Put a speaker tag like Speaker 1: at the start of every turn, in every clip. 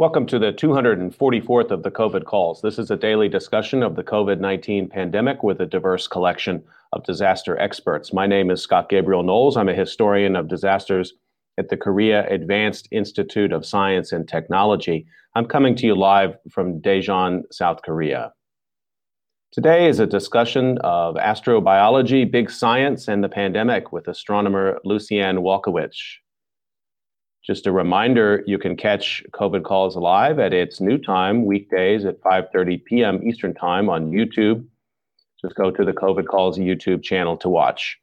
Speaker 1: Welcome to the 244th of the COVID calls. This is a daily discussion of the COVID 19 pandemic with a diverse collection of disaster experts. My name is Scott Gabriel Knowles. I'm a historian of disasters at the Korea Advanced Institute of Science and Technology. I'm coming to you live from Daejeon, South Korea. Today is a discussion of astrobiology, big science, and the pandemic with astronomer Lucianne Walkowicz. Just a reminder, you can catch COVID Calls live at its new time, weekdays at 5.30 p.m. Eastern Time on YouTube. Just go to the COVID Calls YouTube channel to watch.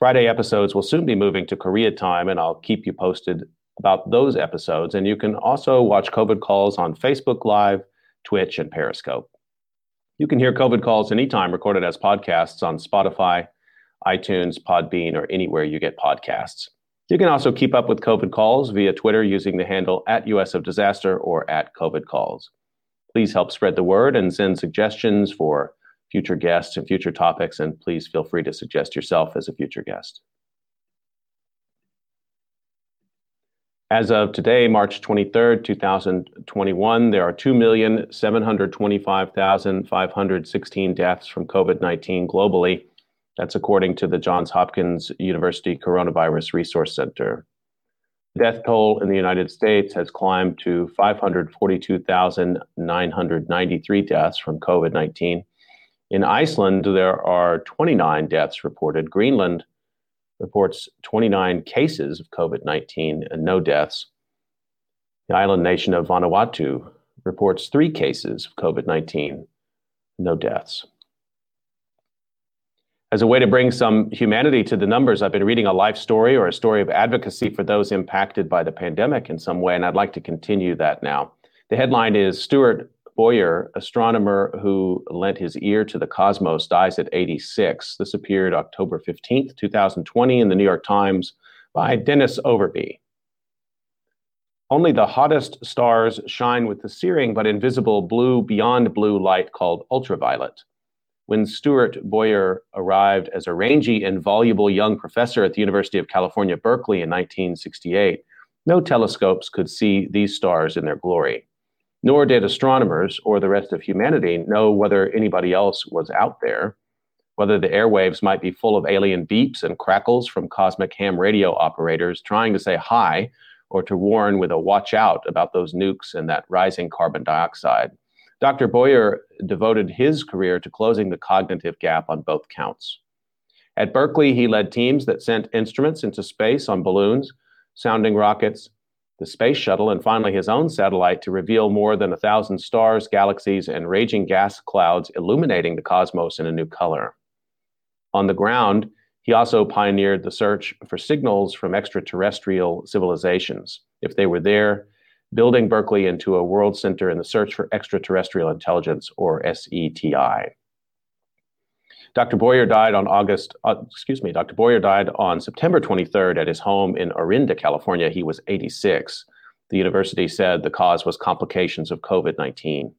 Speaker 1: Friday episodes will soon be moving to Korea time, and I'll keep you posted about those episodes. And you can also watch COVID Calls on Facebook Live, Twitch, and Periscope. You can hear COVID Calls anytime recorded as podcasts on Spotify, iTunes, Podbean, or anywhere you get podcasts. You can also keep up with COVID calls via Twitter using the handle at US of Disaster or at COVID calls. Please help spread the word and send suggestions for future guests and future topics, and please feel free to suggest yourself as a future guest. As of today, March 23rd, 2021, there are 2,725,516 deaths from COVID 19 globally that's according to the Johns Hopkins University Coronavirus Resource Center. The death toll in the United States has climbed to 542,993 deaths from COVID 19. In Iceland, there are 29 deaths reported. Greenland reports 29 cases of COVID 19 and no deaths. The island nation of Vanuatu reports three cases of COVID 19, no deaths. As a way to bring some humanity to the numbers, I've been reading a life story or a story of advocacy for those impacted by the pandemic in some way, and I'd like to continue that now. The headline is Stuart Bowyer, astronomer who lent his ear to the cosmos, dies at 86. This appeared October 15th, 2020, in the New York Times by Dennis Overbye. Only the hottest stars shine with the searing but invisible blue, beyond blue light called ultraviolet. When Stuart Bowyer arrived as a rangy and voluble young professor at the University of California, Berkeley in 1968, no telescopes could see these stars in their glory. Nor did astronomers or the rest of humanity know whether anybody else was out there, whether the airwaves might be full of alien beeps and crackles from cosmic ham radio operators trying to say hi or to warn with a watch out about those nukes and that rising carbon dioxide. Dr. Bowyer devoted his career to closing the cognitive gap on both counts. At Berkeley, he led teams that sent instruments into space on balloons, sounding rockets, the space shuttle, and finally his own satellite to reveal more than a thousand stars, galaxies, and raging gas clouds illuminating the cosmos in a new color. On the ground, he also pioneered the search for signals from extraterrestrial civilizations. If they were there, building Berkeley into a world center in the search for extraterrestrial intelligence, or SETI. Dr. Bowyer died on August, uh, excuse me, Dr. Bowyer died on September 23rd at his home in Orinda, California. He was 86. The university said the cause was complications of COVID 19.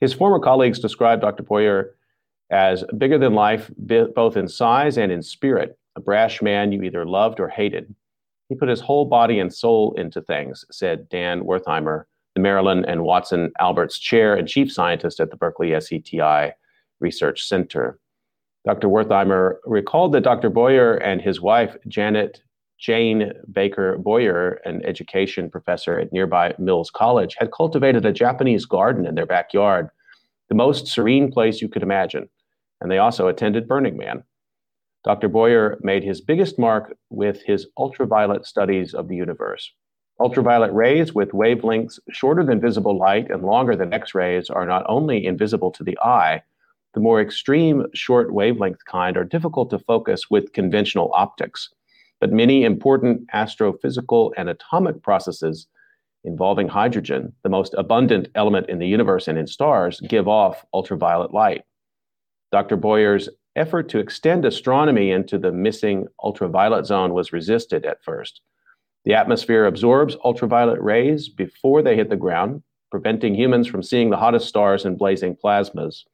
Speaker 1: His former colleagues described Dr. Bowyer as bigger than life, both in size and in spirit, a brash man you either loved or hated. He put his whole body and soul into things, said Dan Werthimer, the Marilyn and Watson Alberts Chair and Chief Scientist at the Berkeley SETI Research Center. Dr. Werthimer recalled that Dr. Bowyer and his wife, Janet Jane Baker Bowyer, an education professor at nearby Mills College, had cultivated a Japanese garden in their backyard, the most serene place you could imagine. And they also attended Burning Man. Dr. Bowyer made his biggest mark with his ultraviolet studies of the universe. Ultraviolet rays with wavelengths shorter than visible light and longer than X rays are not only invisible to the eye, the more extreme short wavelength kind are difficult to focus with conventional optics. But many important astrophysical and atomic processes involving hydrogen, the most abundant element in the universe and in stars, give off ultraviolet light. Dr. Bowyer's effort to extend astronomy into the missing ultraviolet zone was resisted at first. The atmosphere absorbs ultraviolet rays before they hit the ground, preventing humans from seeing the hottest stars and blazing plasmas.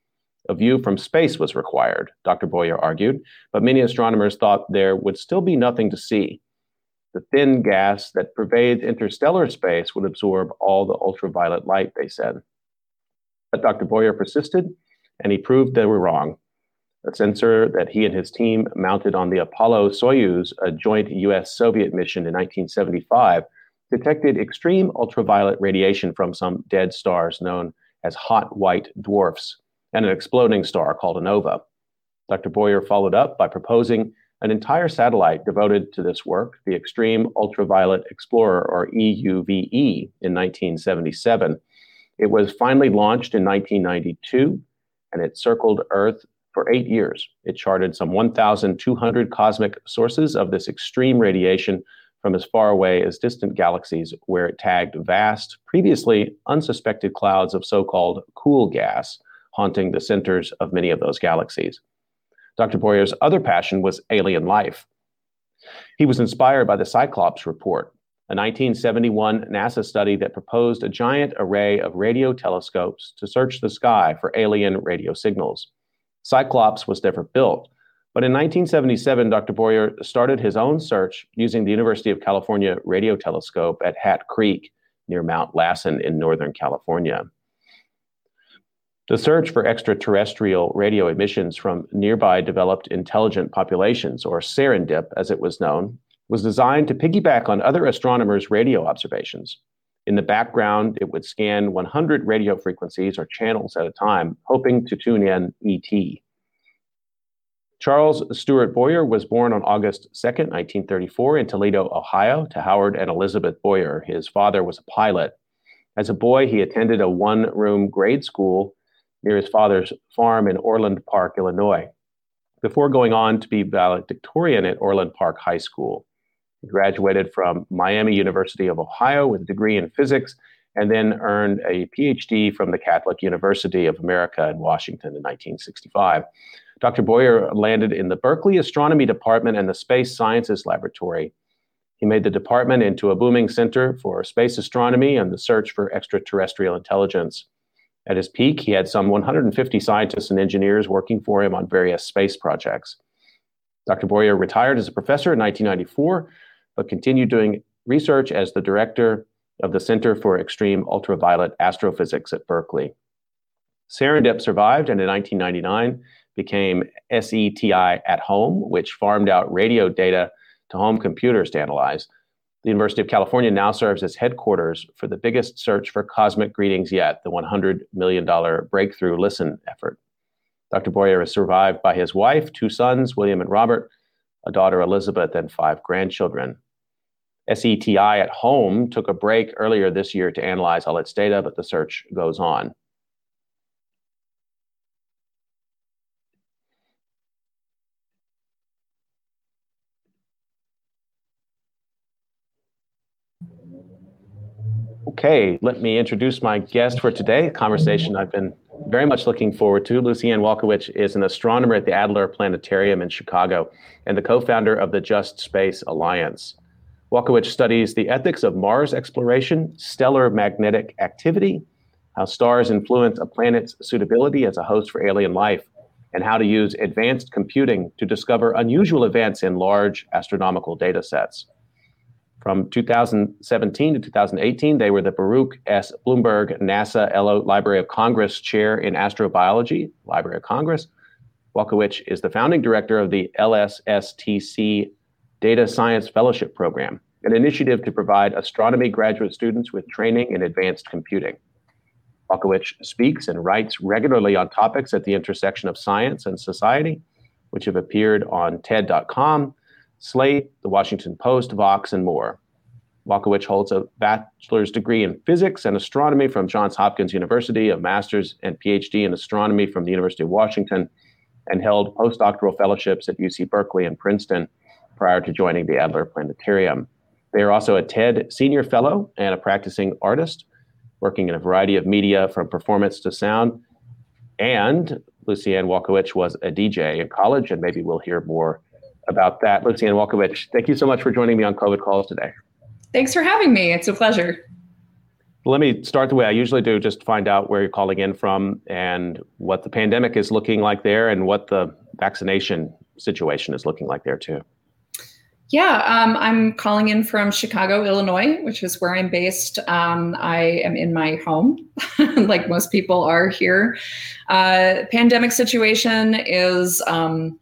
Speaker 1: A view from space was required, Dr. Bowyer argued, but many astronomers thought there would still be nothing to see. The thin gas that pervades interstellar space would absorb all the ultraviolet light, they said. But Dr. Bowyer persisted, and he proved they were wrong. A sensor that he and his team mounted on the Apollo Soyuz, a joint US Soviet mission in 1975, detected extreme ultraviolet radiation from some dead stars known as hot white dwarfs and an exploding star called a nova. Dr. Bowyer followed up by proposing an entire satellite devoted to this work, the Extreme Ultraviolet Explorer, or EUVE, in 1977. It was finally launched in 1992, and it circled Earth for eight years. It charted some 1,200 cosmic sources of this extreme radiation from as far away as distant galaxies, where it tagged vast, previously unsuspected clouds of so called cool gas haunting the centers of many of those galaxies. Dr. Bowyer's other passion was alien life. He was inspired by the Cyclops report, a 1971 NASA study that proposed a giant array of radio telescopes to search the sky for alien radio signals. Cyclops was never built, but in 1977, Dr. Bowyer started his own search using the University of California radio telescope at Hat Creek near Mount Lassen in Northern California. The search for extraterrestrial radio emissions from nearby developed intelligent populations, or SERENDIP as it was known, was designed to piggyback on other astronomers' radio observations. In the background, it would scan 100 radio frequencies or channels at a time, hoping to tune in ET. Charles Stuart Bowyer was born on August 2, 1934, in Toledo, Ohio, to Howard and Elizabeth Bowyer. His father was a pilot. As a boy, he attended a one room grade school near his father's farm in Orland Park, Illinois, before going on to be valedictorian at Orland Park High School. He graduated from Miami University of Ohio with a degree in physics and then earned a PhD from the Catholic University of America in Washington in 1965. Dr. Bowyer landed in the Berkeley Astronomy Department and the Space Sciences Laboratory. He made the department into a booming center for space astronomy and the search for extraterrestrial intelligence. At his peak, he had some 150 scientists and engineers working for him on various space projects. Dr. Bowyer retired as a professor in 1994, but continued doing research as the director of the Center for Extreme Ultraviolet Astrophysics at Berkeley. SERENDIP survived and in 1999 became SETI at Home, which farmed out radio data to home computers to analyze. The University of California now serves as headquarters for the biggest search for cosmic greetings yet, the $100 million Breakthrough Listen effort. Dr. Bowyer is survived by his wife, two sons, William and Robert, a daughter, Elizabeth, and five grandchildren. SETI at Home took a break earlier this year to analyze all its data, but the search goes on. Okay, let me introduce my guest for today, a conversation I've been very much looking forward to. Lucianne Walkowicz is an astronomer at the Adler Planetarium in Chicago and the co founder of the Just Space Alliance. Walkowicz studies the ethics of Mars exploration, stellar magnetic activity, how stars influence a planet's suitability as a host for alien life, and how to use advanced computing to discover unusual events in large astronomical data sets. From 2017 to 2018, they were the Baruch S. Blumberg NASA Ello Library of Congress Chair in Astrobiology, Library of Congress. Walkowicz is the founding director of the LSSTC Data Science Fellowship Program, an initiative to provide astronomy graduate students with training in advanced computing. Walkowicz speaks and writes regularly on topics at the intersection of science and society, which have appeared on TED.com, Slate, The Washington Post, Vox, and more. Walkowicz holds a bachelor's degree in physics and astronomy from Johns Hopkins University, a master's and PhD in astronomy from the University of Washington, and held postdoctoral fellowships at UC Berkeley and Princeton prior to joining the Adler Planetarium. They are also a TED Senior Fellow and a practicing artist, working in a variety of media from performance to sound. And Lucianne Walkowicz was a DJ in college, and maybe we'll hear more about that. Lucianne Walkowicz, thank you so much for joining me on COVID Calls today.
Speaker 2: Thanks for having me. It's a pleasure.
Speaker 1: Let me start the way I usually do, just find out where you're calling in from and what the pandemic is looking like there and what the vaccination situation is looking like there too.
Speaker 2: Yeah, um, I'm calling in from Chicago, Illinois, which is where I'm based. Um, I am in my home, like most people are here. Uh, pandemic situation is um,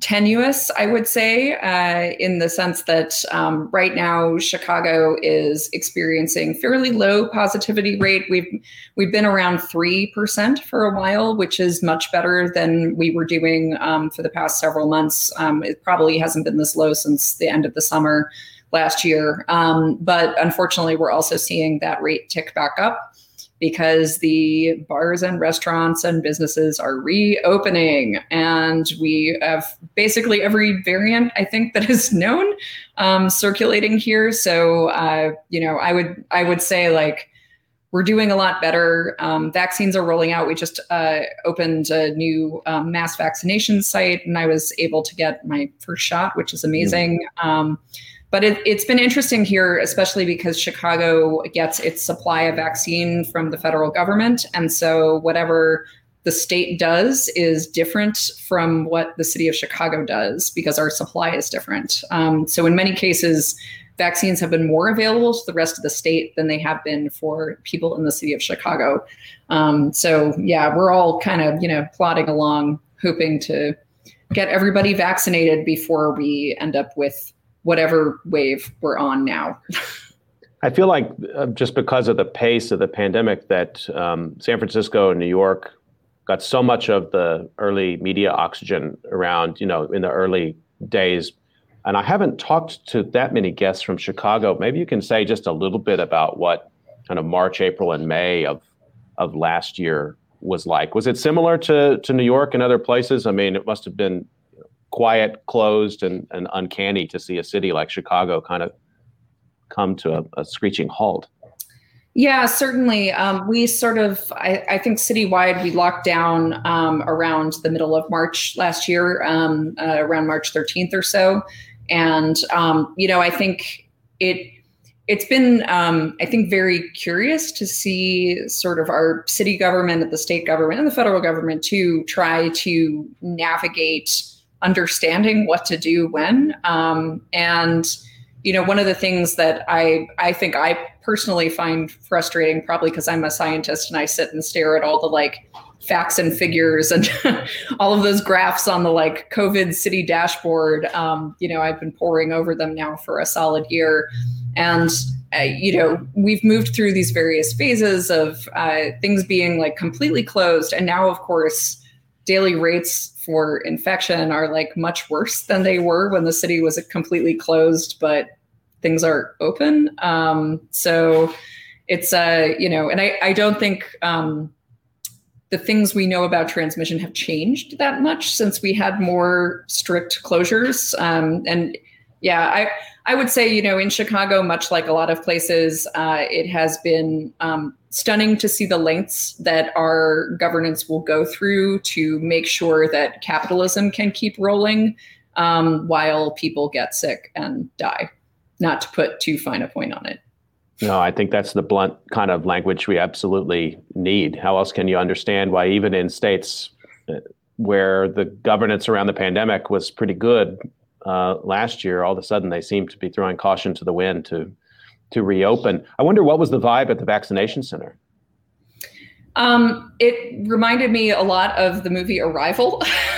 Speaker 2: tenuous, I would say, uh, in the sense that um, right now Chicago is experiencing fairly low positivity rate. We've we've been around three percent for a while, which is much better than we were doing um, for the past several months. Um, it probably hasn't been this low since the end of the summer last year, um, but unfortunately, we're also seeing that rate tick back up because the bars and restaurants and businesses are reopening. And we have basically every variant, I think, that is known um, circulating here. So, uh, you know, I would I would say like we're doing a lot better. Um, vaccines are rolling out. We just uh, opened a new um, mass vaccination site, and I was able to get my first shot, which is amazing. Mm but it, has been interesting here, especially because Chicago gets its supply of vaccine from the federal government. And so whatever the state does is different from what the city of Chicago does because our supply is different. Um, so in many cases, vaccines have been more available to the rest of the state than they have been for people in the city of Chicago. Um, so yeah, we're all kind of you know plodding along, hoping to get everybody vaccinated before we end up with whatever wave we're on now.
Speaker 1: I feel like uh, just because of the pace of the pandemic, that um, San Francisco and New York got so much of the early media oxygen around, you know, in the early days. And I haven't talked to that many guests from Chicago. Maybe you can say just a little bit about what kind of March, April, and May of of last year was like. Was it similar to to New York and other places? I mean, it must have been quiet, closed, and, and uncanny to see a city like Chicago kind of come to a, a screeching halt.
Speaker 2: Yeah, certainly. Um, we sort of, I, I, think citywide, we locked down um, around the middle of March last year, um, uh, around March 13th or so. And, um, you know, I think it, it's been, um, I think, very curious to see sort of our city government, the state government, and the federal government to try to navigate understanding what to do when. Um, and you know, one of the things that I I think I personally find frustrating, probably because I'm a scientist and I sit and stare at all the like facts and figures and all of those graphs on the like COVID city dashboard. Um, you know, I've been poring over them now for a solid year, and uh, you know, we've moved through these various phases of uh, things being like completely closed, and now, of course, daily rates for infection are like much worse than they were when the city was completely closed, but things are open. Um, so it's uh, you know, and I, I don't think um, the things we know about transmission have changed that much since we had more strict closures. Um, and yeah, I I would say you know in Chicago, much like a lot of places, uh, it has been um, stunning to see the lengths that our governance will go through to make sure that capitalism can keep rolling um, while people get sick and die. Not to put too fine a point on it.
Speaker 1: No, I think that's the blunt kind of language we absolutely need. How else can you understand why, even in states uh, where the governance around the pandemic was pretty good uh, last year, all of a sudden they seem to be throwing caution to the wind to to reopen. I wonder what was the vibe at the vaccination center.
Speaker 2: Um, it reminded me a lot of the movie Arrival,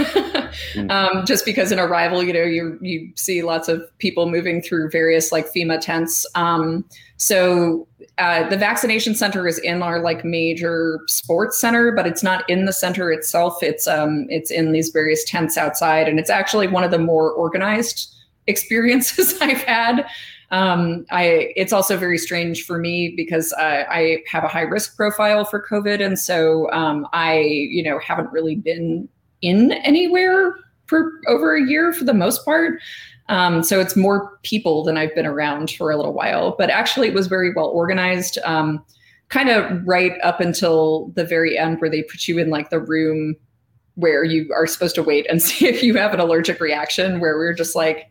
Speaker 2: mm. um, just because in Arrival, you know, you you see lots of people moving through various like FEMA tents. Um, so uh, the vaccination center is in our like major sports center, but it's not in the center itself. It's um, it's in these various tents outside, and it's actually one of the more organized experiences I've had. Um, I it's also very strange for me because uh, I have a high risk profile for COVID, and so um, I you know haven't really been in anywhere for over a year for the most part. Um, so it's more people than I've been around for a little while, but actually it was very well organized. Um, kind of right up until the very end where they put you in like the room where you are supposed to wait and see if you have an allergic reaction where we we're just like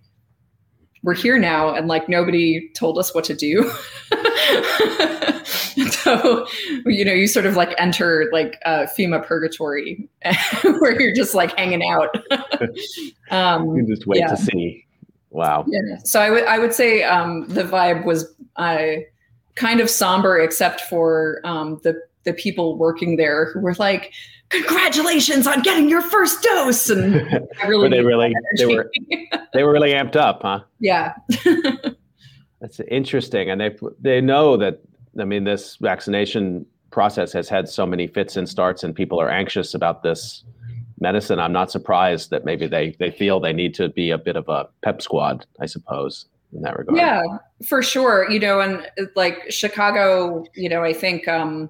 Speaker 2: we're here now and like nobody told us what to do so you know you sort of like enter like uh, fema purgatory where you're just like hanging out
Speaker 1: um, you just wait yeah. to see Wow.
Speaker 2: Yeah. So I would I would say um, the vibe was uh, kind of somber, except for um, the the people working there who were like, "Congratulations on getting your first dose!" And
Speaker 1: really were they really they were they were really amped up, huh?
Speaker 2: Yeah.
Speaker 1: That's interesting, and they they know that. I mean, this vaccination process has had so many fits and starts, and people are anxious about this medicine. I'm not surprised that maybe they they feel they need to be a bit of a pep squad, I suppose, in that regard.
Speaker 2: Yeah, for sure. You know, and like Chicago, you know, I think um,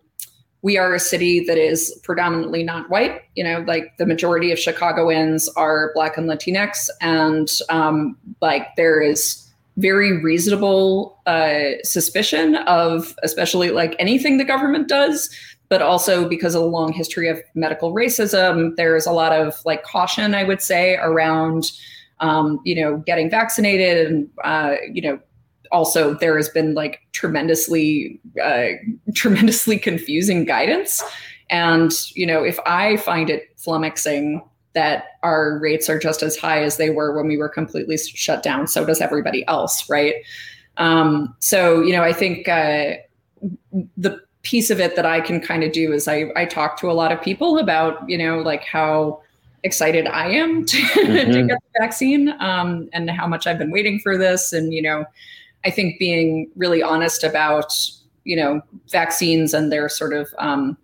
Speaker 2: we are a city that is predominantly not white. You know, like the majority of Chicagoans are Black and Latinx, and um, like there is very reasonable uh, suspicion of, especially like anything the government does, but also because of a long history of medical racism, there's a lot of like caution, I would say, around, um, you know, getting vaccinated and, uh, you know, also there has been like tremendously, uh, tremendously confusing guidance. And, you know, if I find it flummoxing that our rates are just as high as they were when we were completely shut down. So does everybody else, right? Um, so you know, I think uh, the piece of it that I can kind of do is I I talk to a lot of people about you know like how excited I am to, mm-hmm. to get the vaccine um, and how much I've been waiting for this, and you know, I think being really honest about you know vaccines and their sort of um,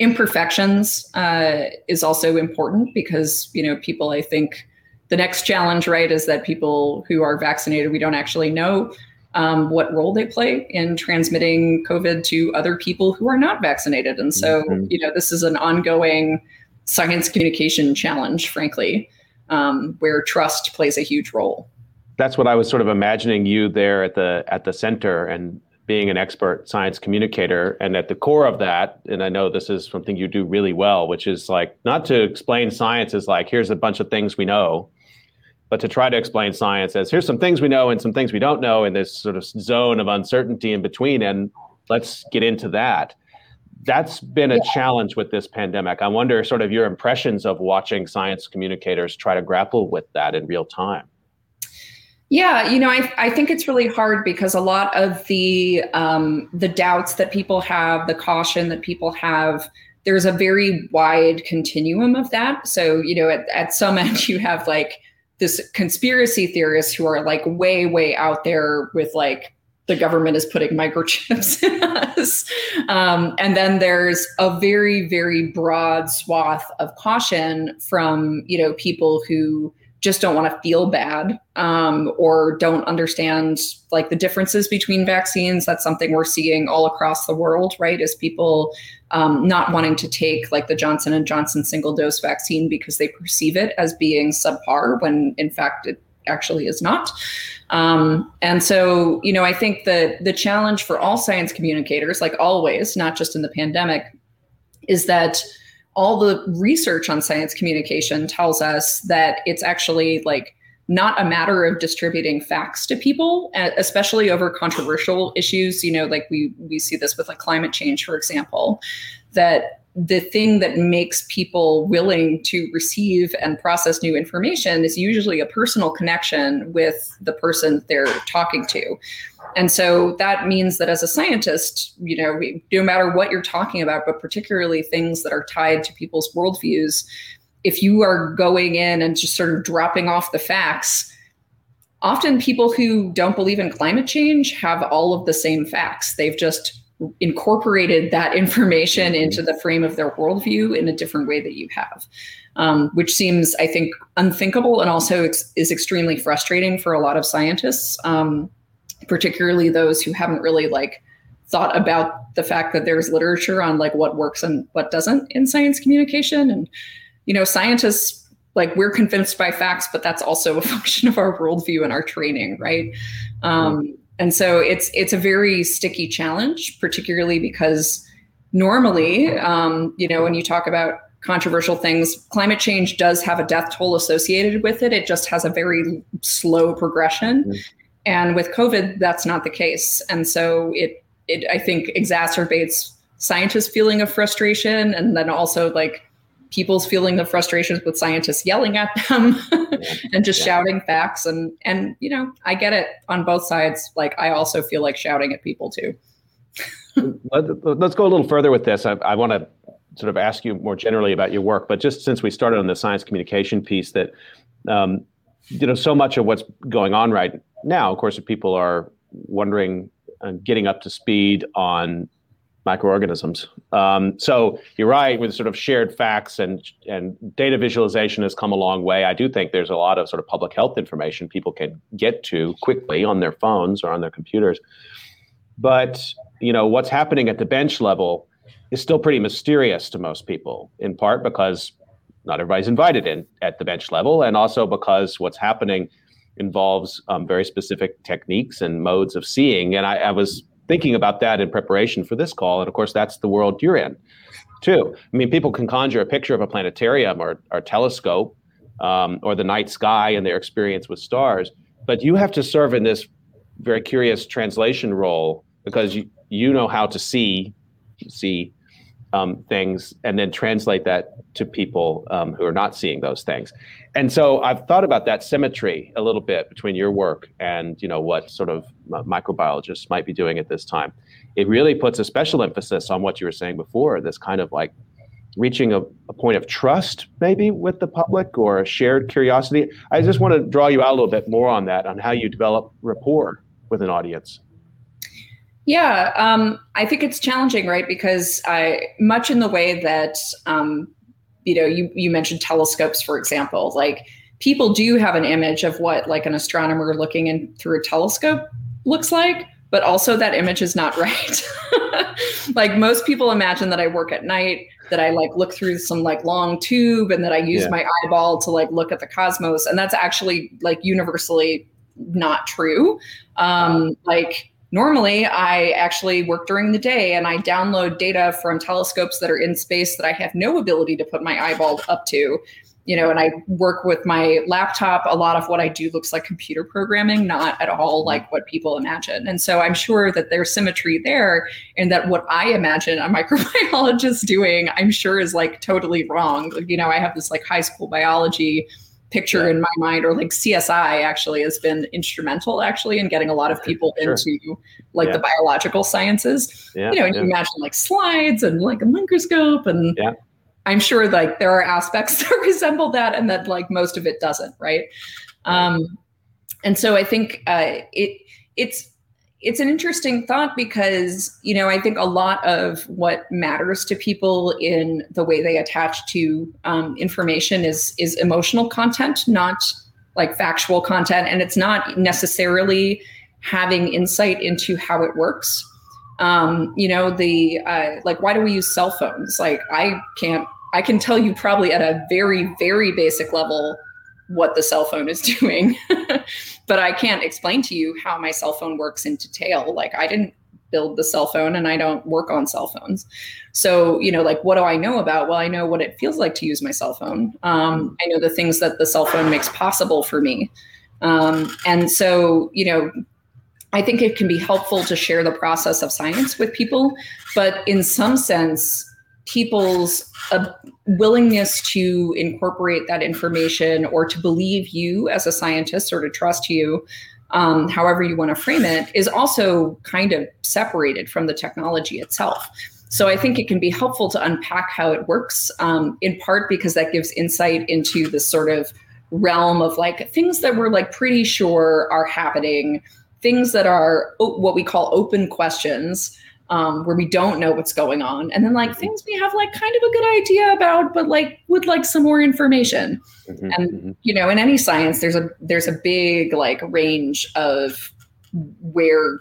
Speaker 2: imperfections uh, is also important because you know people i think the next challenge right is that people who are vaccinated we don't actually know um, what role they play in transmitting covid to other people who are not vaccinated and so mm-hmm. you know this is an ongoing science communication challenge frankly um, where trust plays a huge role
Speaker 1: that's what i was sort of imagining you there at the at the center and being an expert science communicator. And at the core of that, and I know this is something you do really well, which is like not to explain science as like, here's a bunch of things we know, but to try to explain science as here's some things we know and some things we don't know in this sort of zone of uncertainty in between. And let's get into that. That's been a challenge with this pandemic. I wonder, sort of, your impressions of watching science communicators try to grapple with that in real time.
Speaker 2: Yeah, you know, I, I think it's really hard because a lot of the um, the doubts that people have, the caution that people have, there's a very wide continuum of that. So, you know, at, at some end you have like this conspiracy theorists who are like way, way out there with like the government is putting microchips in us. Um, and then there's a very, very broad swath of caution from, you know, people who just don't want to feel bad um, or don't understand like the differences between vaccines. That's something we're seeing all across the world right is people um, not wanting to take like the johnson and johnson single dose vaccine because they perceive it as being subpar when in fact it actually is not. Um, and so you know i think the the challenge for all science communicators like always not just in the pandemic is that all the research on science communication tells us that it's actually like not a matter of distributing facts to people especially over controversial issues. You know like we we see this with like climate change for example that the thing that makes people willing to receive and process new information is usually a personal connection with the person they're talking to and so that means that as a scientist, you know, no matter what you're talking about, but particularly things that are tied to people's worldviews, if you are going in and just sort of dropping off the facts, often people who don't believe in climate change have all of the same facts. They've just incorporated that information into the frame of their worldview in a different way that you have, um, which seems, I think, unthinkable and also ex- is extremely frustrating for a lot of scientists. Um, particularly those who haven't really like thought about the fact that there's literature on like what works and what doesn't in science communication. And you know scientists like we're convinced by facts but that's also a function of our worldview and our training right? Um, and so it's it's a very sticky challenge particularly because normally um, you know when you talk about controversial things climate change does have a death toll associated with it it just has a very slow progression mm-hmm. And with COVID, that's not the case. And so it, it I think, exacerbates scientists' feeling of frustration and then also like people's feeling the frustrations with scientists yelling at them and just yeah. shouting facts. And and you know i get it on both sides. Like i also feel like shouting at people too.
Speaker 1: Let's go a little further with this. I, I want to sort of ask you more generally about your work but just since we started on the science communication piece that um, you know so much of what's going on right now of course people are wondering uh, getting up to speed on microorganisms. Um, so you're right with sort of shared facts and and data visualization has come a long way. I do think there's a lot of sort of public health information people can get to quickly on their phones or on their computers. But you know what's happening at the bench level is still pretty mysterious to most people, in part because not everybody's invited in at the bench level, and also because what's happening involves um, very specific techniques and modes of seeing. And I, I was thinking about that in preparation for this call. And of course, that's the world you're in, too. I mean, people can conjure a picture of a planetarium or, or telescope um, or the night sky and their experience with stars, but you have to serve in this very curious translation role because you, you know how to see see um, things and then translate that to people um, who are not seeing those things. And so I've thought about that symmetry a little bit between your work and you know what sort of microbiologists might be doing at this time. It really puts a special emphasis on what you were saying before, this kind of like reaching a, a point of trust maybe with the public or a shared curiosity. I just want to draw you out a little bit more on that, on how you develop rapport with an audience.
Speaker 2: Yeah, um, I think it's challenging, right? Because I much in the way that um, you know, you you mentioned telescopes, for example. Like people do have an image of what like an astronomer looking in through a telescope looks like, but also that image is not right. like most people imagine that I work at night, that I like look through some like long tube and that I use yeah. my eyeball to like look at the cosmos. And that's actually like universally not true. Um, like Normally, I actually work during the day and I download data from telescopes that are in space that I have no ability to put my eyeball up to. You know, and I work with my laptop. A lot of what I do looks like computer programming, not at all mm-hmm. like what people imagine. And so I'm sure that there's symmetry there, and that what I imagine a microbiologist doing, I'm sure is like totally wrong. You know, I have this like high school biology picture yeah. in my mind or like csi actually has been instrumental actually in getting a lot of people sure. into like yeah. the biological sciences yeah. you know and you imagine like slides and like a microscope and i'm sure like there are aspects that resemble that and that like most of it doesn't right um and so i think uh it it's it's an interesting thought because you know i think a lot of what matters to people in the way they attach to um, information is is emotional content not like factual content. And it's not necessarily having insight into how it works. Um, you know the uh, like why do we use cell phones? Like i can't i can tell you probably at a very very basic level what the cell phone is doing but I can't explain to you how my cell phone works in detail. Like I didn't build the cell phone and I don't work on cell phones. So, you know, like what do I know about? Well, I know what it feels like to use my cell phone. Um, I know the things that the cell phone makes possible for me. Um, and so, you know, I think it can be helpful to share the process of science with people, but in some sense, people's uh, willingness to incorporate that information or to believe you as a scientist or to trust you um, however you want to frame it is also kind of separated from the technology itself. So i think it can be helpful to unpack how it works um, in part because that gives insight into the sort of realm of like things that we're like pretty sure are happening things that are what we call open questions um, where we don't know what's going on, and then like things we have like kind of a good idea about, but like would like some more information. Mm-hmm, and mm-hmm. you know, in any science, there's a there's a big like range of where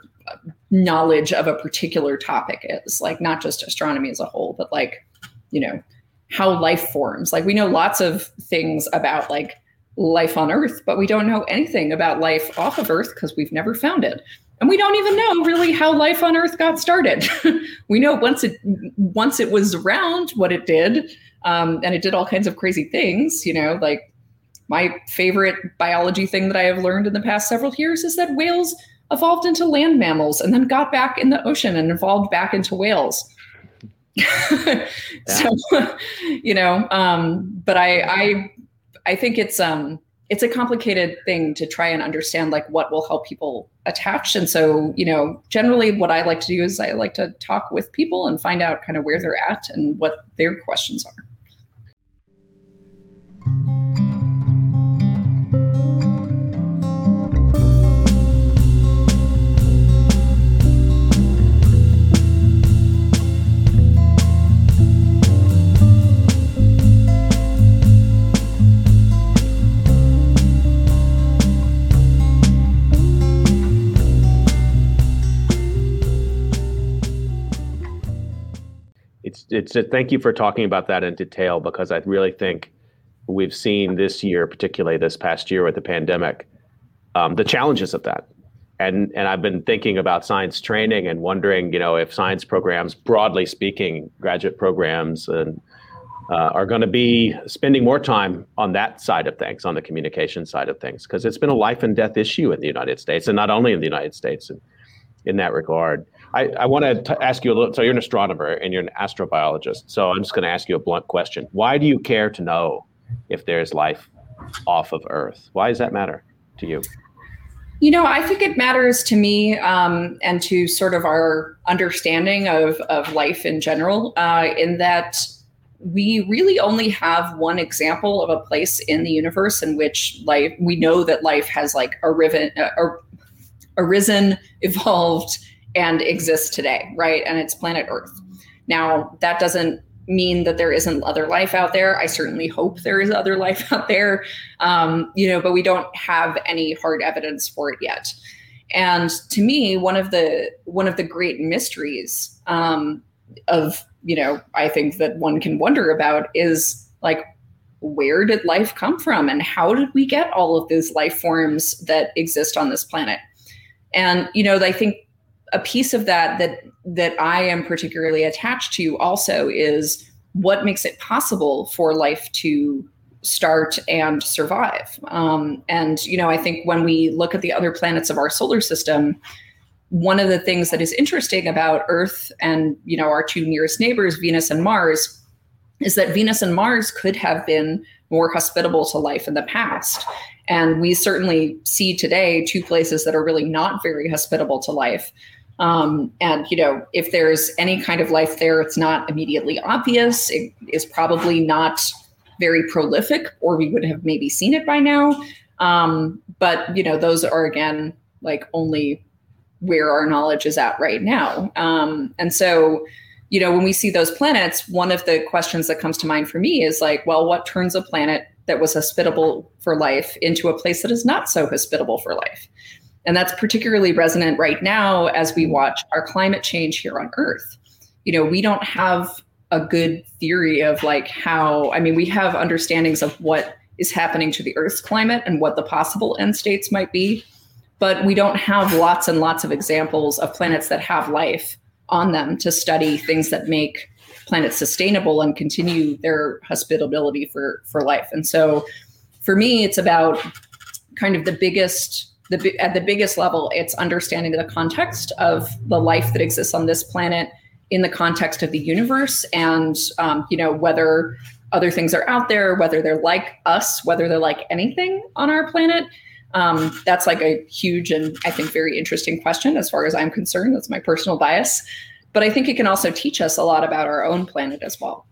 Speaker 2: knowledge of a particular topic is, like not just astronomy as a whole, but like you know how life forms. Like we know lots of things about like life on Earth, but we don't know anything about life off of Earth because we've never found it. And we don't even know really how life on earth got started. We know once it once it was around what it did um, and it did all kinds of crazy things you know like my favorite biology thing that i have learned in the past several years is that whales evolved into land mammals and then got back in the ocean and evolved back into whales. So you know um, but i i i think it's um it's a complicated thing to try and understand like what will help people attach. And so you know generally what i like to do is i like to talk with people and find out kind of where they're at and what their questions are
Speaker 1: it's a, thank you for talking about that in detail because I really think we've seen this year, particularly this past year with the pandemic, um, the challenges of that. And and I've been thinking about science training and wondering, you know, if science programs, broadly speaking, graduate programs, and uh, are going to be spending more time on that side of things, on the communication side of things, because it's been a life and death issue in the United States, and not only in the United States, in that regard. I, I want to ask you a little. So you're an astronomer and you're an astrobiologist. So I'm just going to ask you a blunt question. Why do you care to know if there's life off of Earth? Why does that matter to you?
Speaker 2: You know, I think it matters to me um, and to sort of our understanding of, of life in general, uh, in that we really only have one example of a place in the universe in which life, we know that life has like arisen, uh, arisen evolved, and exists today, right? And it's planet Earth. Now, that doesn't mean that there isn't other life out there. I certainly hope there is other life out there, um, you know, but we don't have any hard evidence for it yet. And to me, one of the one of the great mysteries um, of you know, I think that one can wonder about is like where did life come from and how did we get all of these life forms that exist on this planet? And you know, I think a piece of that that that I am particularly attached to also is what makes it possible for life to start and survive. Um, and you know, I think when we look at the other planets of our solar system, one of the things that is interesting about Earth and you know our two nearest neighbors, Venus and Mars, is that Venus and Mars could have been more hospitable to life in the past. And we certainly see today two places that are really not very hospitable to life. Um, and you know, if there's any kind of life there, it's not immediately obvious. It is probably not very prolific, or we would have maybe seen it by now. Um, but you know, those are again like only where our knowledge is at right now. Um, and so, you know, when we see those planets, one of the questions that comes to mind for me is like, well, what turns a planet that was hospitable for life into a place that is not so hospitable for life? And that's particularly resonant right now as we mm-hmm. watch our climate change here on Earth. You know, we don't have a good theory of like how, I mean, we have understandings of what is happening to the Earth's climate and what the possible end states might be. But we don't have lots and lots of examples of planets that have life on them to study things that make planets sustainable and continue their hospitability for, for life. And so for me, it's about kind of the biggest the at the biggest level, it's understanding the context of the life that exists on this planet in the context of the universe, and um, you know whether other things are out there, whether they're like us, whether they're like anything on our planet. Um, that's like a huge and I think very interesting question as far as I'm concerned. That's my personal bias. But I think it can also teach us a lot about our own planet as well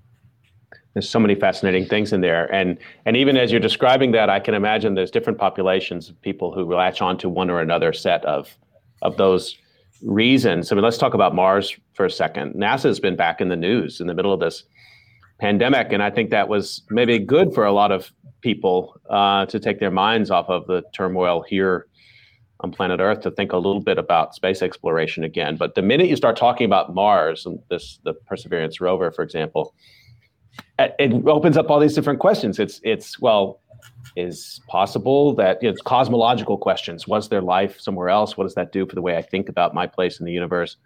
Speaker 1: there's so many fascinating things in there. And and even as you're describing that i can imagine there's different populations of people who latch on to one or another set of of those reasons. I mean let's talk about mars for a second. Nasa has been back in the news in the middle of this pandemic and i think that was maybe good for a lot of people uh, to take their minds off of the turmoil here on planet earth to think a little bit about space exploration again. But the minute you start talking about mars and this the perseverance rover for example it opens up all these different questions. It's it's well, is possible that you know, it's cosmological questions. Was there life somewhere else? What does that do for the way I think about my place in the universe?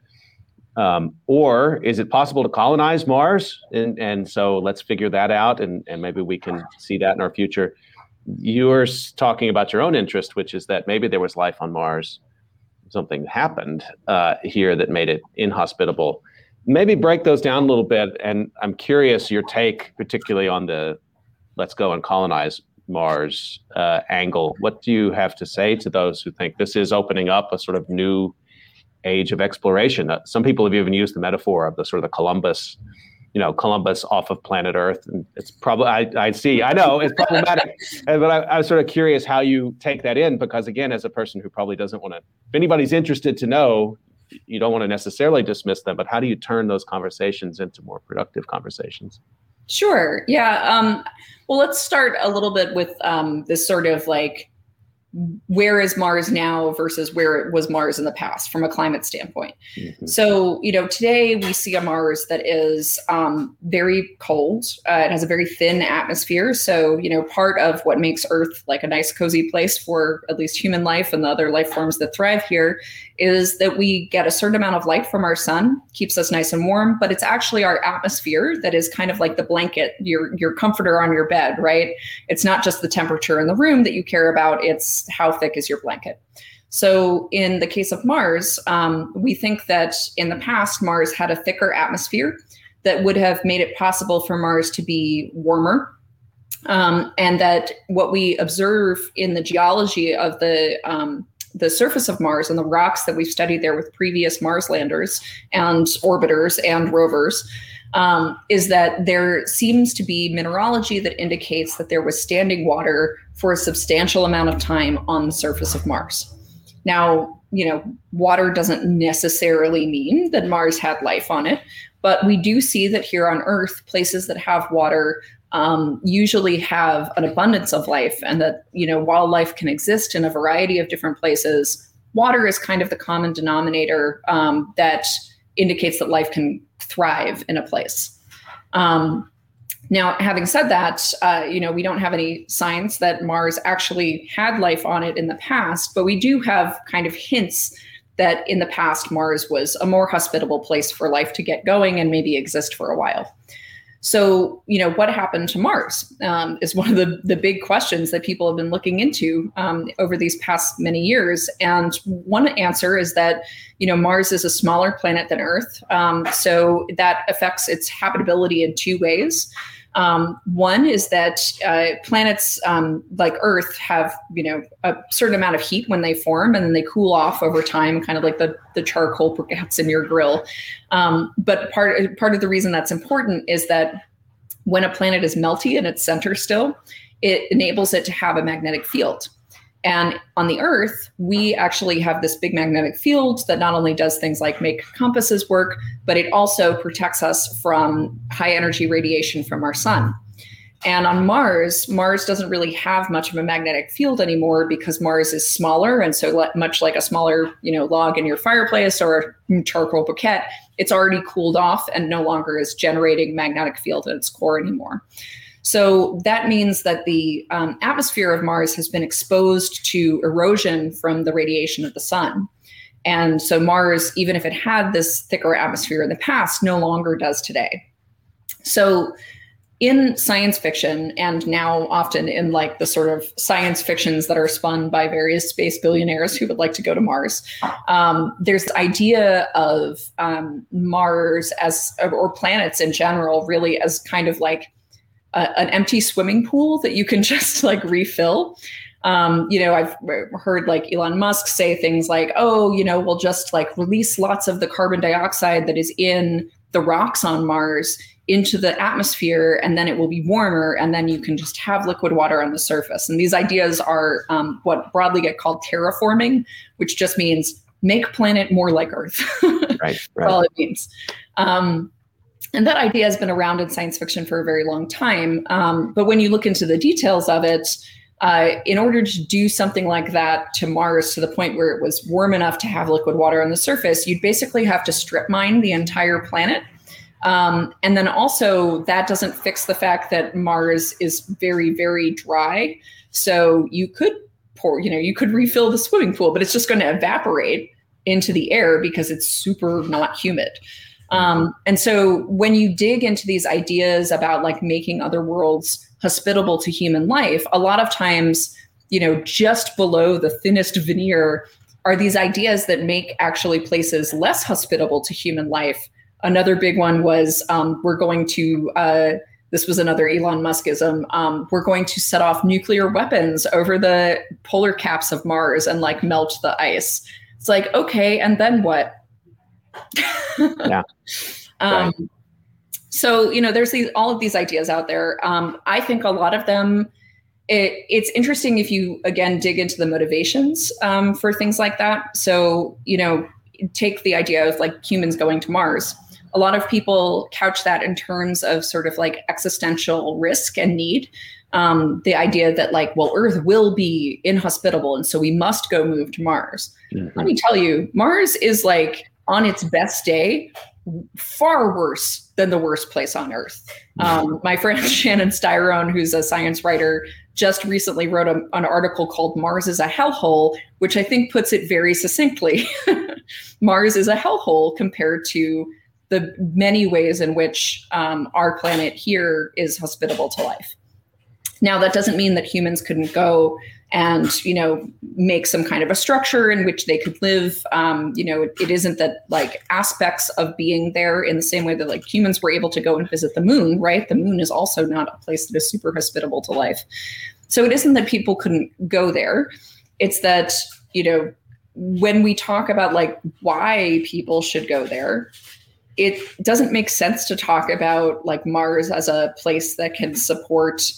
Speaker 1: Um, or is it possible to colonize Mars? And and so let's figure that out, and and maybe we can see that in our future. You're talking about your own interest, which is that maybe there was life on Mars. Something happened uh, here that made it inhospitable maybe break those down a little bit. And I'm curious your take, particularly on the let's go and colonize Mars uh, angle. What do you have to say to those who think this is opening up a sort of new age of exploration? Uh, some people have even used the metaphor of the sort of the Columbus, you know, Columbus off of planet Earth. And it's probably, I, I see, I know it's problematic, but I, I was sort of curious how you take that in because, again, as a person who probably doesn't want to, if anybody's interested to know, you don't want to necessarily dismiss them, but how do you turn those conversations into more productive conversations?
Speaker 2: Sure. Yeah. Um, well, let's start a little bit with um, this sort of like where is Mars now versus where it was Mars in the past from a climate standpoint. Mm-hmm. So, you know, today we see a Mars that is um, very cold. Uh, it has a very thin atmosphere. So, you know, part of what makes Earth like a nice, cozy place for at least human life and the other life forms that thrive here is that we get a certain amount of light from our sun, keeps us nice and warm, but it's actually our atmosphere that is kind of like the blanket, your your comforter on your bed, right? It's not just the temperature in the room that you care about, it's how thick is your blanket. So, in the case of Mars, um, we think that in the past, Mars had a thicker atmosphere that would have made it possible for Mars to be warmer. Um, and that what we observe in the geology of the um, the surface of Mars and the rocks that we've studied there with previous Mars landers and orbiters and rovers um, is that there seems to be mineralogy that indicates that there was standing water for a substantial amount of time on the surface of Mars. Now, you know, water doesn't necessarily mean that Mars had life on it, but we do see that here on Earth, places that have water um, usually have an abundance of life and that you know while life can exist in a variety of different places water is kind of the common denominator um, that indicates that life can thrive in a place um, now having said that uh, you know we don't have any science that mars actually had life on it in the past but we do have kind of hints that in the past mars was a more hospitable place for life to get going and maybe exist for a while so, you know, what happened to Mars um, is one of the, the big questions that people have been looking into um, over these past many years. And one answer is that, you know, Mars is a smaller planet than Earth. Um, so that affects its habitability in two ways. Um, one is that uh, planets um, like Earth have, you know, a certain amount of heat when they form, and then they cool off over time, kind of like the the charcoal briquettes in your grill. Um, but part part of the reason that's important is that when a planet is melty in its center still, it enables it to have a magnetic field. And on the Earth, we actually have this big magnetic field that not only does things like make compasses work, but it also protects us from high energy radiation from our sun. And on Mars, Mars doesn't really have much of a magnetic field anymore because Mars is smaller, and so much like a smaller, you know, log in your fireplace or a charcoal briquette, it's already cooled off and no longer is generating magnetic field in its core anymore. So that means that the um, atmosphere of Mars has been exposed to erosion from the radiation of the sun. And so Mars, even if it had this thicker atmosphere in the past, no longer does today. So in science fiction, and now often in like the sort of science fictions that are spun by various space billionaires who would like to go to Mars, um, there's the idea of um, Mars as, or planets in general, really as kind of like a, an empty swimming pool that you can just like refill. Um, you know, I've heard like Elon Musk say things like, oh, you know, we'll just like release lots of the carbon dioxide that is in the rocks on Mars into the atmosphere and then it will be warmer and then you can just have liquid water on the surface. And these ideas are um, what broadly get called terraforming, which just means make planet more like Earth. right, right. all it means. Um, and that idea has been around in science fiction for a very long time. Um, but when you look into the details of it, uh, in order to do something like that to Mars to the point where it was warm enough to have liquid water on the surface, you'd basically have to strip mine the entire planet. Um, and then also, that doesn't fix the fact that Mars is very, very dry. So you could pour, you know, you could refill the swimming pool, but it's just going to evaporate into the air because it's super not humid. Um, and so when you dig into these ideas about like making other worlds hospitable to human life, a lot of times, you know, just below the thinnest veneer are these ideas that make actually places less hospitable to human life another big one was um, we're going to uh, this was another Elon Muskism. Um, we're going to set off nuclear weapons over the polar caps of Mars and like melt the ice. It's like, okay, and then what?
Speaker 1: Yeah. um,
Speaker 2: right. So, you know, there's these all of these ideas out there. Um, I think a lot of them, it, it's interesting if you again dig into the motivations um, for things like that. So, you know, take the idea of like humans going to Mars a lot of people couch that in terms of sort of like existential risk and need. Um, the idea that like, well, Earth will be inhospitable, and so we must go move to Mars. Mm-hmm. Let me tell you, Mars is like on its best day, far worse than the worst place on Earth. Um, my friend Shannon Stirone, who's a science writer, just recently wrote a, an article called Mars is a Hellhole, which I think puts it very succinctly. Mars is a hellhole compared to the many ways in which um, our planet here is hospitable to life. Now, that doesn't mean that humans couldn't go and you know make some kind of a structure in which they could live. Um, you know, it, it isn't that like aspects of being there in the same way that like humans were able to go and visit the moon, right? The moon is also not a place that is super hospitable to life. So it isn't that people couldn't go there. It's that you know when we talk about like why people should go there it doesn't make sense to talk about like Mars as a place that can support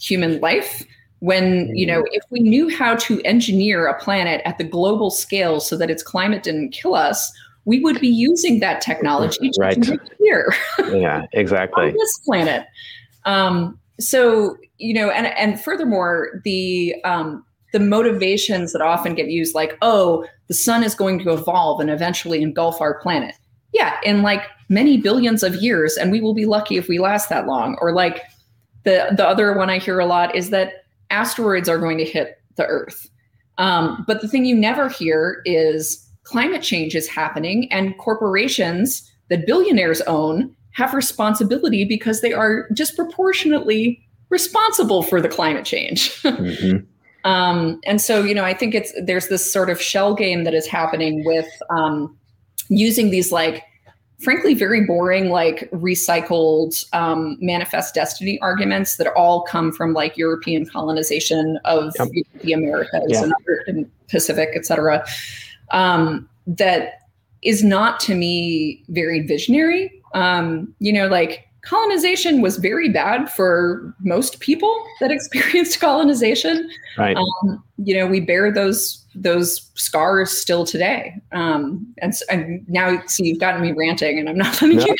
Speaker 2: human life when you know mm-hmm. if we knew how to engineer a planet at the global scale so that its climate didn't kill us we would be using that technology to
Speaker 1: right.
Speaker 2: here
Speaker 1: yeah exactly
Speaker 2: on this planet um, so you know and and furthermore the um, the motivations that often get used like oh the sun is going to evolve and eventually engulf our planet yeah, in like many billions of years, and we will be lucky if we last that long. Or like the the other one I hear a lot is that asteroids are going to hit the Earth. Um, but the thing you never hear is climate change is happening, and corporations that billionaires own have responsibility because they are disproportionately responsible for the climate change. mm-hmm. um, and so, you know, I think it's there's this sort of shell game that is happening with um, using these like frankly very boring like recycled um, manifest destiny arguments that all come from like european colonization of yep. the americas yeah. and other and pacific etc um, that is not to me very visionary um, you know like colonization was very bad for most people that experienced colonization
Speaker 1: right um,
Speaker 2: you know we bear those those scars still today. Um, and, so, and now, see, you've gotten me ranting, and I'm not letting no, you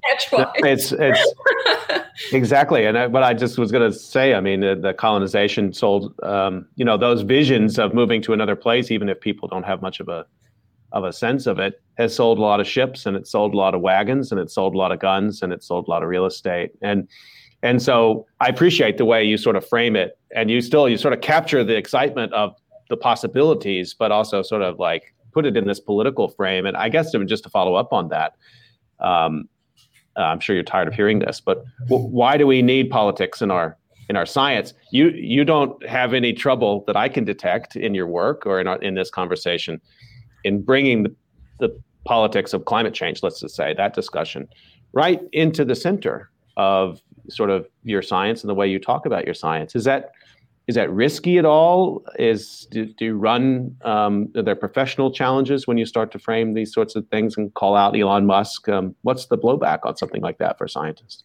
Speaker 2: catch
Speaker 1: no, It's it's exactly, and I, what I just was going to say. I mean, the, the colonization sold, um, you know, those visions of moving to another place, even if people don't have much of a of a sense of it, has sold a lot of ships, and it sold a lot of wagons, and it sold a lot of guns, and it sold a lot of real estate, and and so I appreciate the way you sort of frame it, and you still you sort of capture the excitement of the possibilities, but also sort of like put it in this political frame. And I guess just to follow up on that, um, uh, I'm sure you're tired of hearing this, but w- why do we need politics in our in our science? You you don't have any trouble that I can detect in your work or in our, in this conversation in bringing the, the politics of climate change, let's just say that discussion, right into the center of sort of your science and the way you talk about your science. Is that is that risky at all? Is do, do you run um, are there professional challenges when you start to frame these sorts of things and call out Elon Musk? Um, what's the blowback on something like that for scientists?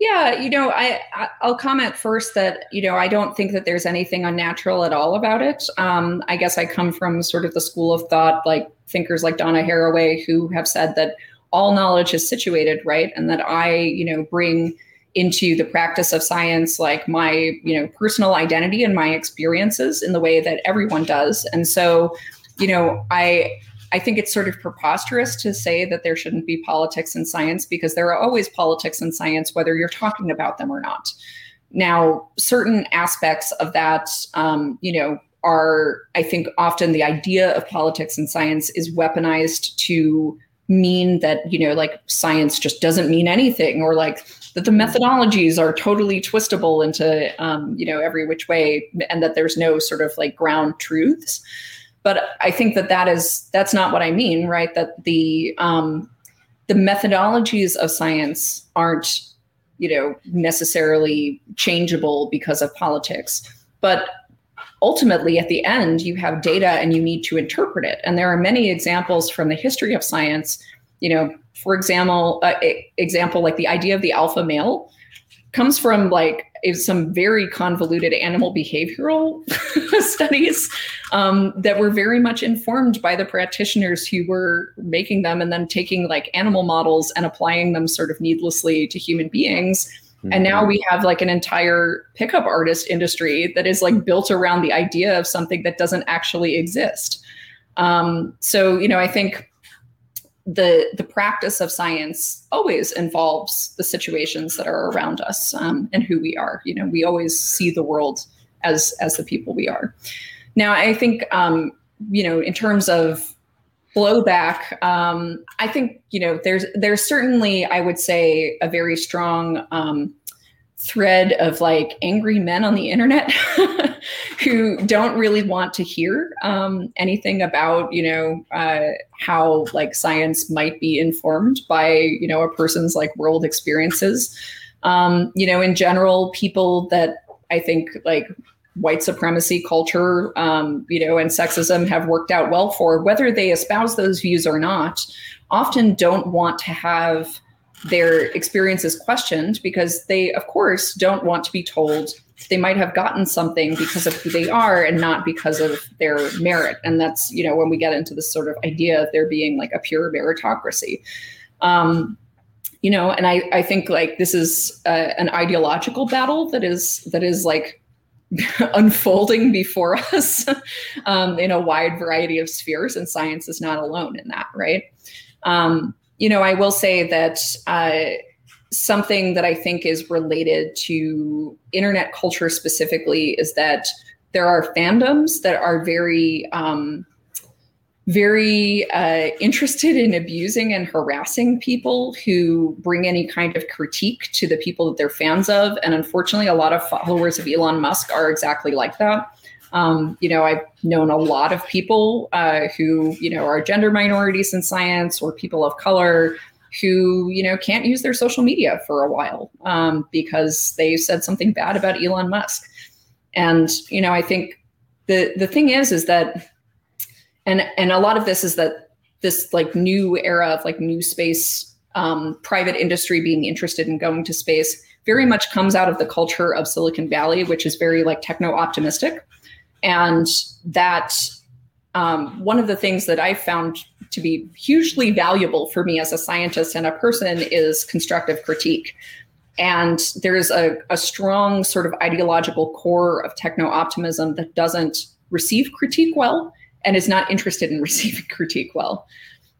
Speaker 2: Yeah, you know, I I'll comment first that you know I don't think that there's anything unnatural at all about it. Um, I guess I come from sort of the school of thought, like thinkers like Donna Haraway, who have said that all knowledge is situated, right, and that I, you know, bring into the practice of science like my you know personal identity and my experiences in the way that everyone does. And so you know i i think it's sort of preposterous to say that there shouldn't be politics in science because there are always politics in science whether you're talking about them or not. Now certain aspects of that um, you know are i think often the idea of politics in science is weaponized to mean that you know like science just doesn't mean anything or like that the methodologies are totally twistable into um, you know every which way and that there's no sort of like ground truths. But i think that that is that's not what i mean right? That the um, the methodologies of science aren't you know necessarily changeable because of politics. But ultimately at the end you have data and you need to interpret it. And there are many examples from the history of science you know for example uh, example like the idea of the alpha male comes from like is some very convoluted animal behavioral studies um, that were very much informed by the practitioners who were making them and then taking like animal models and applying them sort of needlessly to human beings Mm-hmm. And now we have like an entire pickup artist industry that is like built around the idea of something that doesn't actually exist. Um, so, you know, I think the the practice of science always involves the situations that are around us um, and who we are. You know, we always see the world as as the people we are. Now, I think um, you know, in terms of blowback um, i think you know there's there's certainly i would say a very strong um, thread of like angry men on the internet who don't really want to hear um, anything about you know uh, how like science might be informed by you know a person's like world experiences. Um, you know in general people that i think like white supremacy culture, um, you know, and sexism have worked out well for, whether they espouse those views or not, often don't want to have their experiences questioned because they, of course, don't want to be told they might have gotten something because of who they are and not because of their merit. And that's, you know, when we get into this sort of idea of there being like a pure meritocracy. Um, you know, and I, I think like this is uh, an ideological battle that is that is like unfolding before us um, in a wide variety of spheres, and science is not alone in that, right? Um, you know, I will say that uh, something that I think is related to internet culture specifically is that there are fandoms that are very um, very uh, interested in abusing and harassing people who bring any kind of critique to the people that they're fans of. And unfortunately, a lot of followers of Elon Musk are exactly like that. Um, you know, I've known a lot of people uh, who, you know, are gender minorities in science or people of color who, you know, can't use their social media for a while um, because they said something bad about Elon Musk. And, you know, I think the the thing is, is that and and a lot of this is that this like new era of like new space um, private industry being interested in going to space very much comes out of the culture of silicon valley which is very like techno optimistic and that um, one of the things that i found to be hugely valuable for me as a scientist and a person is constructive critique and there's a, a strong sort of ideological core of techno optimism that doesn't receive critique well and is not interested in receiving critique well.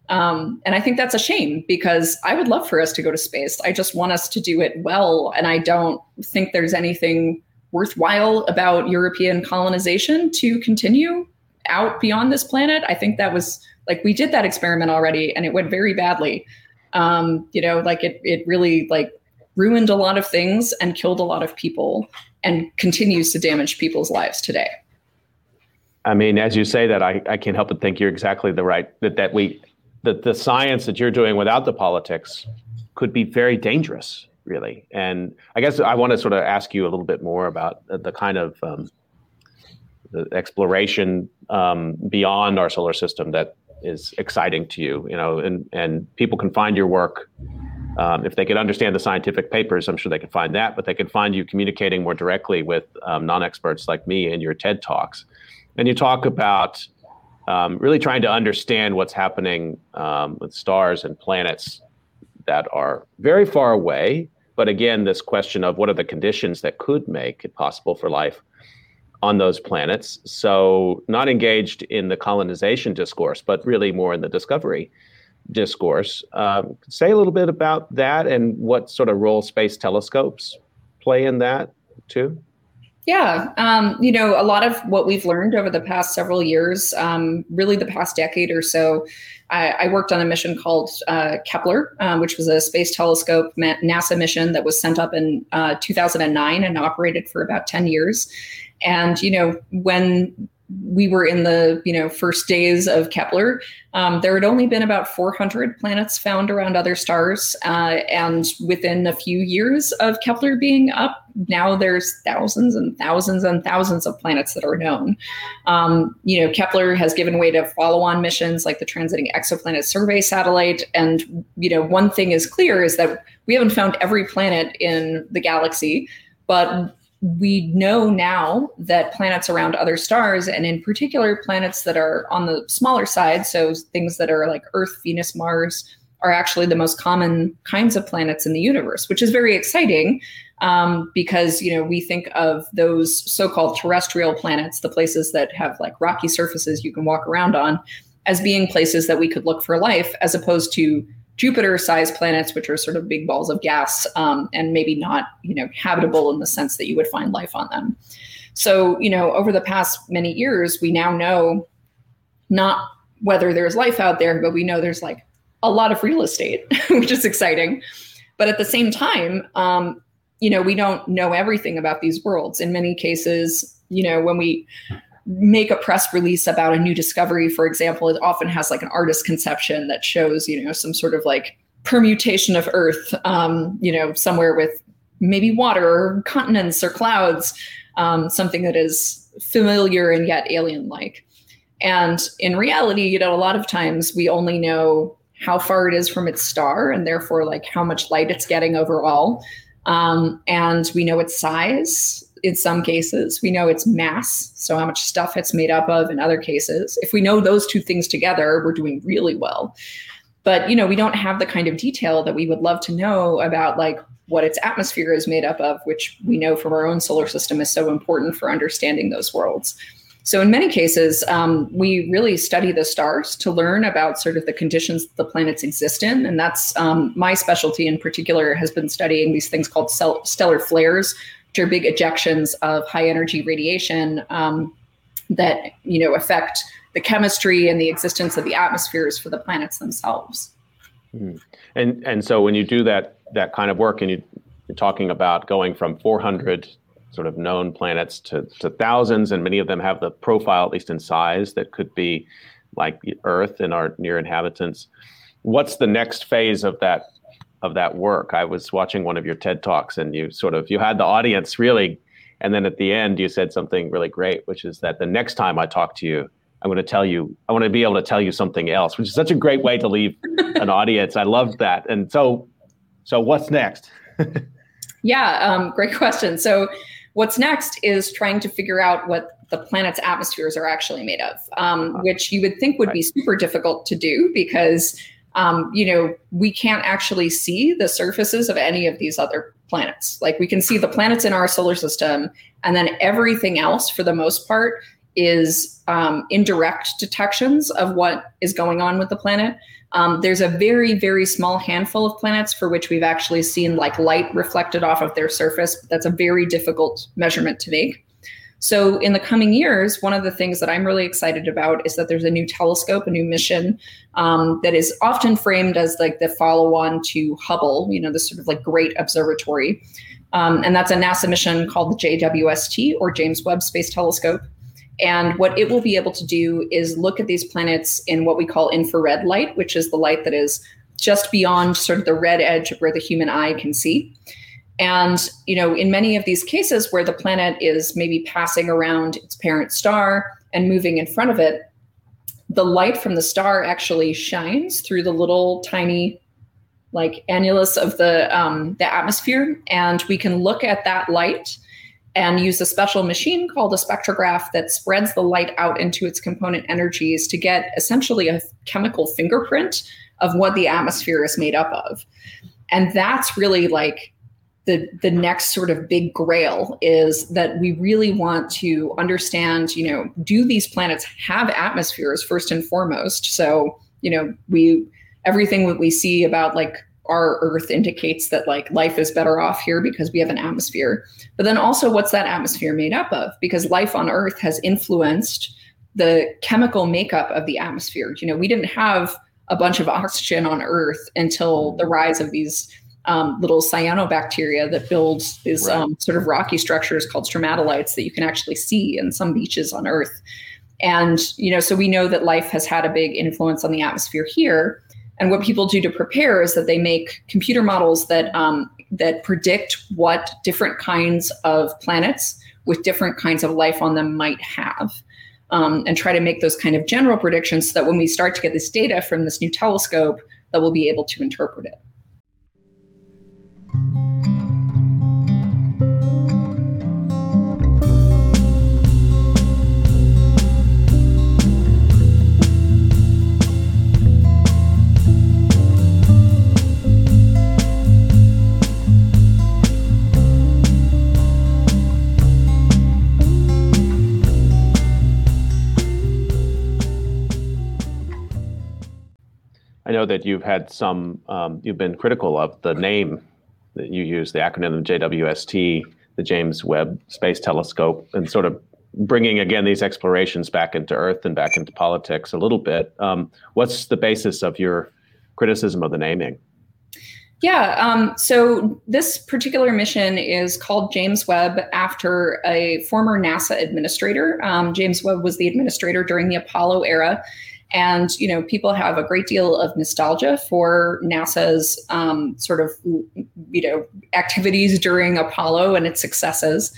Speaker 2: Um, and I think that's a shame because I would love for us to go to space. I just want us to do it well. And I don't think there's anything worthwhile about European colonization to continue out beyond this planet. I think that was like we did that experiment already and it went very badly. Um, you know, like it it really like ruined a lot of things and killed a lot of people and continues to damage people's lives today.
Speaker 1: I mean, as you say that, I, I can't help but think you're exactly the right that that we that the science that you're doing without the politics could be very dangerous, really. And I guess I want to sort of ask you a little bit more about the kind of um, the exploration um, beyond our solar system that is exciting to you. You know, and and people can find your work. Um, if they could understand the scientific papers, I'm sure they could find that, but they could find you communicating more directly with um, non-experts like me in your TED Talks. And you talk about um, really trying to understand what's happening um, with stars and planets that are very far away. But again, this question of what are the conditions that could make it possible for life on those planets. So, not engaged in the colonization discourse, but really more in the discovery discourse. Um, say a little bit about that and what sort of role space telescopes play in that, too.
Speaker 2: Yeah, um, you know, a lot of what we've learned over the past several years, um, really the past decade or so, I, I worked on a mission called uh, Kepler, um, which was a space telescope NASA mission that was sent up in uh, 2009 and operated for about 10 years. And you know, when we were in the you know first days of Kepler, um, there had only been about 400 planets found around other stars, uh, and within a few years of Kepler being up, now there's thousands and thousands and thousands of planets that are known. Um, you know, Kepler has given way to follow-on missions like the Transiting Exoplanet Survey satellite, and you know, one thing is clear is that we haven't found every planet in the galaxy, but we know now that planets around other stars, and in particular planets that are on the smaller side, so things that are like Earth, Venus, Mars, are actually the most common kinds of planets in the universe, which is very exciting um, because you know we think of those so-called terrestrial planets, the places that have like rocky surfaces you can walk around on, as being places that we could look for life, as opposed to Jupiter-sized planets, which are sort of big balls of gas um, and maybe not, you know, habitable in the sense that you would find life on them. So, you know, over the past many years, we now know not whether there's life out there, but we know there's like a lot of real estate, which is exciting. But at the same time, um, you know, we don't know everything about these worlds. In many cases, you know, when we make a press release about a new discovery, for example, it often has like an artist conception that shows, you know, some sort of like permutation of Earth, um, you know, somewhere with maybe water or continents or clouds, um, something that is familiar and yet alien like. And in reality, you know, a lot of times we only know how far it is from its star and therefore like how much light it's getting overall. Um, and we know its size in some cases. We know its mass, so how much stuff it's made up of in other cases. If we know those two things together, we're doing really well. But you know, we don't have the kind of detail that we would love to know about like what its atmosphere is made up of, which we know from our own solar system is so important for understanding those worlds. So, in many cases, um, we really study the stars to learn about sort of the conditions the planets exist in. And that's um, my specialty in particular, has been studying these things called stellar flares, which are big ejections of high energy radiation um, that you know affect the chemistry and the existence of the atmospheres for the planets themselves.
Speaker 1: Mm. And and so when you do that that kind of work, and you, you're talking about going from 400 sort of known planets to, to thousands, and many of them have the profile, at least in size, that could be like Earth and our near inhabitants. What's the next phase of that of that work. I was watching one of your TED talks, and you sort of you had the audience really, and then at the end you said something really great, which is that the next time I talk to you, I'm going to tell you, I want to be able to tell you something else, which is such a great way to leave an audience. I love that. And so, so what's next?
Speaker 2: yeah, um, great question. So, what's next is trying to figure out what the planet's atmospheres are actually made of, um, uh-huh. which you would think would be super difficult to do because um, you know, we can't actually see the surfaces of any of these other planets. Like we can see the planets in our solar system, and then everything else, for the most part, is um, indirect detections of what is going on with the planet. Um, there's a very, very small handful of planets for which we've actually seen like light reflected off of their surface. But that's a very difficult measurement to make. So, in the coming years, one of the things that I'm really excited about is that there's a new telescope, a new mission um, that is often framed as like the follow on to Hubble, you know, this sort of like great observatory. Um, and that's a NASA mission called the JWST or James Webb Space Telescope. And what it will be able to do is look at these planets in what we call infrared light, which is the light that is just beyond sort of the red edge of where the human eye can see. And, you know, in many of these cases where the planet is maybe passing around its parent star and moving in front of it, the light from the star actually shines through the little tiny like annulus of the um, the atmosphere, and we can look at that light and use a special machine called a spectrograph that spreads the light out into its component energies to get essentially a chemical fingerprint of what the atmosphere is made up of. And that's really like the the next sort of big grail is that we really want to understand you know do these planets have atmospheres first and foremost? So you know we everything that we see about like our earth indicates that like life is better off here because we have an atmosphere. But then also what's that atmosphere made up of? Because life on earth has influenced the chemical makeup of the atmosphere. You know we didn't have a bunch of oxygen on earth until the rise of these um, little cyanobacteria that build these right. um, sort of rocky structures called stromatolites that you can actually see in some beaches on Earth. And, you know, so we know that life has had a big influence on the atmosphere here. And what people do to prepare is that they make computer models that um, that predict what different kinds of planets with different kinds of life on them might have, um, and try to make those kind of general predictions so that when we start to get this data from this new telescope, that we'll be able to interpret it.
Speaker 1: I know that you've had some, um, you've been critical of the name that you use, the acronym JWST, the James Webb Space Telescope, and sort of bringing again these explorations back into Earth and back into politics a little bit. Um, what's the basis of your criticism of the naming?
Speaker 2: Yeah, um, so this particular mission is called James Webb after a former NASA administrator. Um, James Webb was the administrator during the Apollo era. And you know, people have a great deal of nostalgia for NASA's um, sort of you know activities during Apollo and its successes.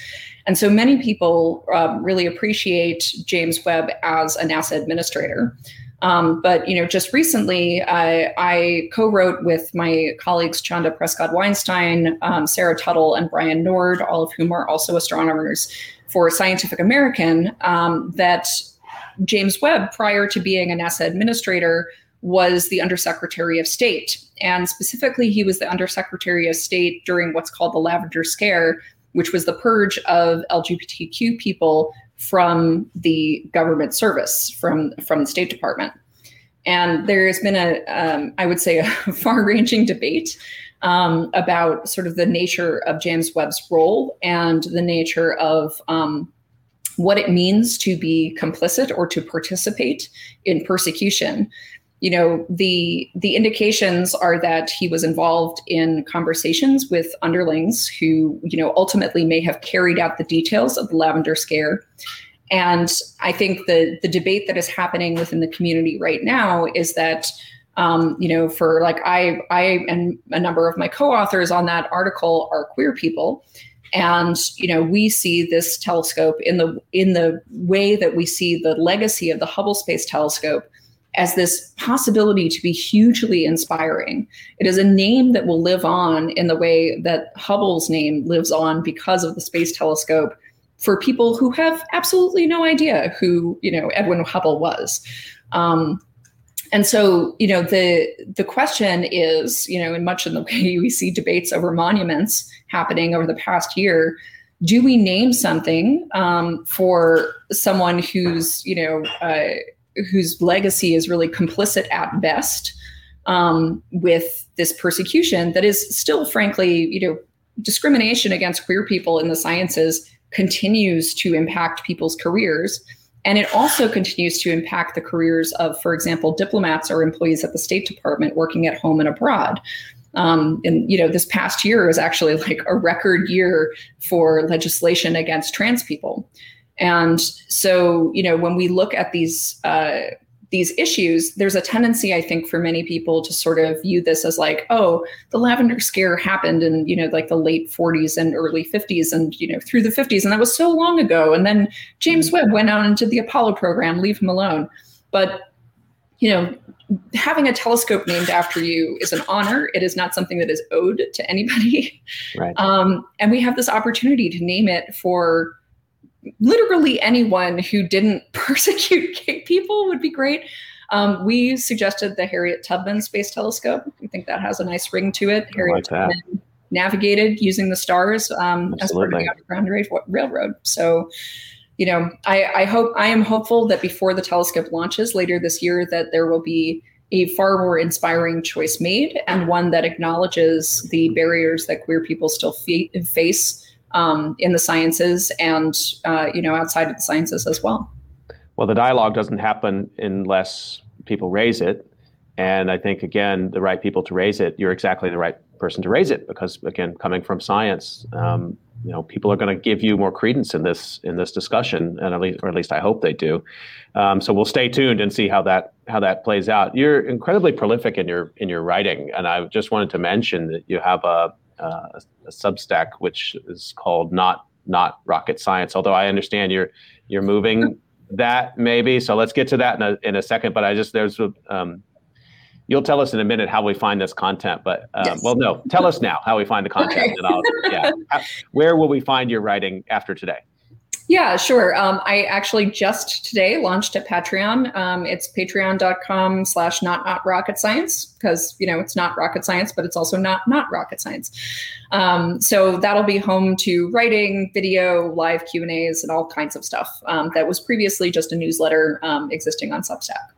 Speaker 2: And so many people um, really appreciate James Webb as a NASA administrator. Um, but you know, just recently, I, I, co-wrote with my colleagues Chanda Prescod Weinstein, um, Sarah Tuttle, and Brian Nord, all of whom are also astronomers, for Scientific American, um, that James Webb, prior to being a NASA administrator, was the Undersecretary of State. And specifically, he was the Undersecretary of State during what's called the Lavender Scare, which was the purge of LGBTQ people from the government service, from, from the State Department. And there's been a, um, I would say, a far ranging debate um, about sort of the nature of James Webb's role and the nature of um, what it means to be complicit or to participate in persecution. You know the the indications are that he was involved in conversations with underlings who you know ultimately may have carried out the details of the lavender scare. And i think the the debate that is happening within the community right now is that um, you know for like i i and a number of my co-authors on that article are queer people and you know we see this telescope in the in the way that we see the legacy of the hubble space telescope as this possibility to be hugely inspiring. It is a name that will live on in the way that hubble's name lives on because of the space telescope for people who have absolutely no idea who you know edwin hubble was. Um, and so you know the the question is you know in much in the way we see debates over monuments happening over the past year do we name something um, for someone whose you know uh, whose legacy is really complicit at best um, with this persecution that is still frankly you know discrimination against queer people in the sciences continues to impact people's careers and it also continues to impact the careers of, for example, diplomats or employees at the State Department working at home and abroad. Um, and you know, this past year is actually like a record year for legislation against trans people. And so, you know, when we look at these uh, these issues, there's a tendency, I think, for many people to sort of view this as like, oh, the lavender scare happened in, you know, like the late 40s and early 50s and, you know, through the 50s. And that was so long ago. And then James mm-hmm. Webb went out into the Apollo program, leave him alone. But, you know, having a telescope named after you is an honor. It is not something that is owed to anybody. Right. Um, and we have this opportunity to name it for literally anyone who didn't persecute gay people would be great. Um, we suggested the Harriet Tubman Space Telescope. We think that has a nice ring to it. Harriet like Tubman navigated using the stars um, as part of the Underground Railroad. So, you know, I, I hope I am hopeful that before the telescope launches later this year, that there will be a far more inspiring choice made and one that acknowledges the barriers that queer people still face um, in the sciences and uh, you know outside of the sciences as well.
Speaker 1: Well, the dialogue doesn't happen unless people raise it, and I think again the right people to raise it. You're exactly the right person to raise it because again, coming from science, um, you know people are going to give you more credence in this in this discussion, and at least or at least I hope they do. Um, so we'll stay tuned and see how that how that plays out. You're incredibly prolific in your in your writing, and I just wanted to mention that you have a, a, a Substack which is called not not rocket science. Although I understand you're you're moving that maybe. So let's get to that in a in a second. But I just there's um, you'll tell us in a minute how we find this content. But um, yes. well, no, tell us now how we find the content, okay. and I'll yeah. Where will we find your writing after today?
Speaker 2: Yeah, sure. Um, I actually just today launched at Patreon. Um, it's patreon.com slash not not rocket science because, you know, it's not rocket science, but it's also not not rocket science. Um, so that'll be home to writing, video, live Q&As, and all kinds of stuff um, that was previously just a newsletter um, existing on Substack.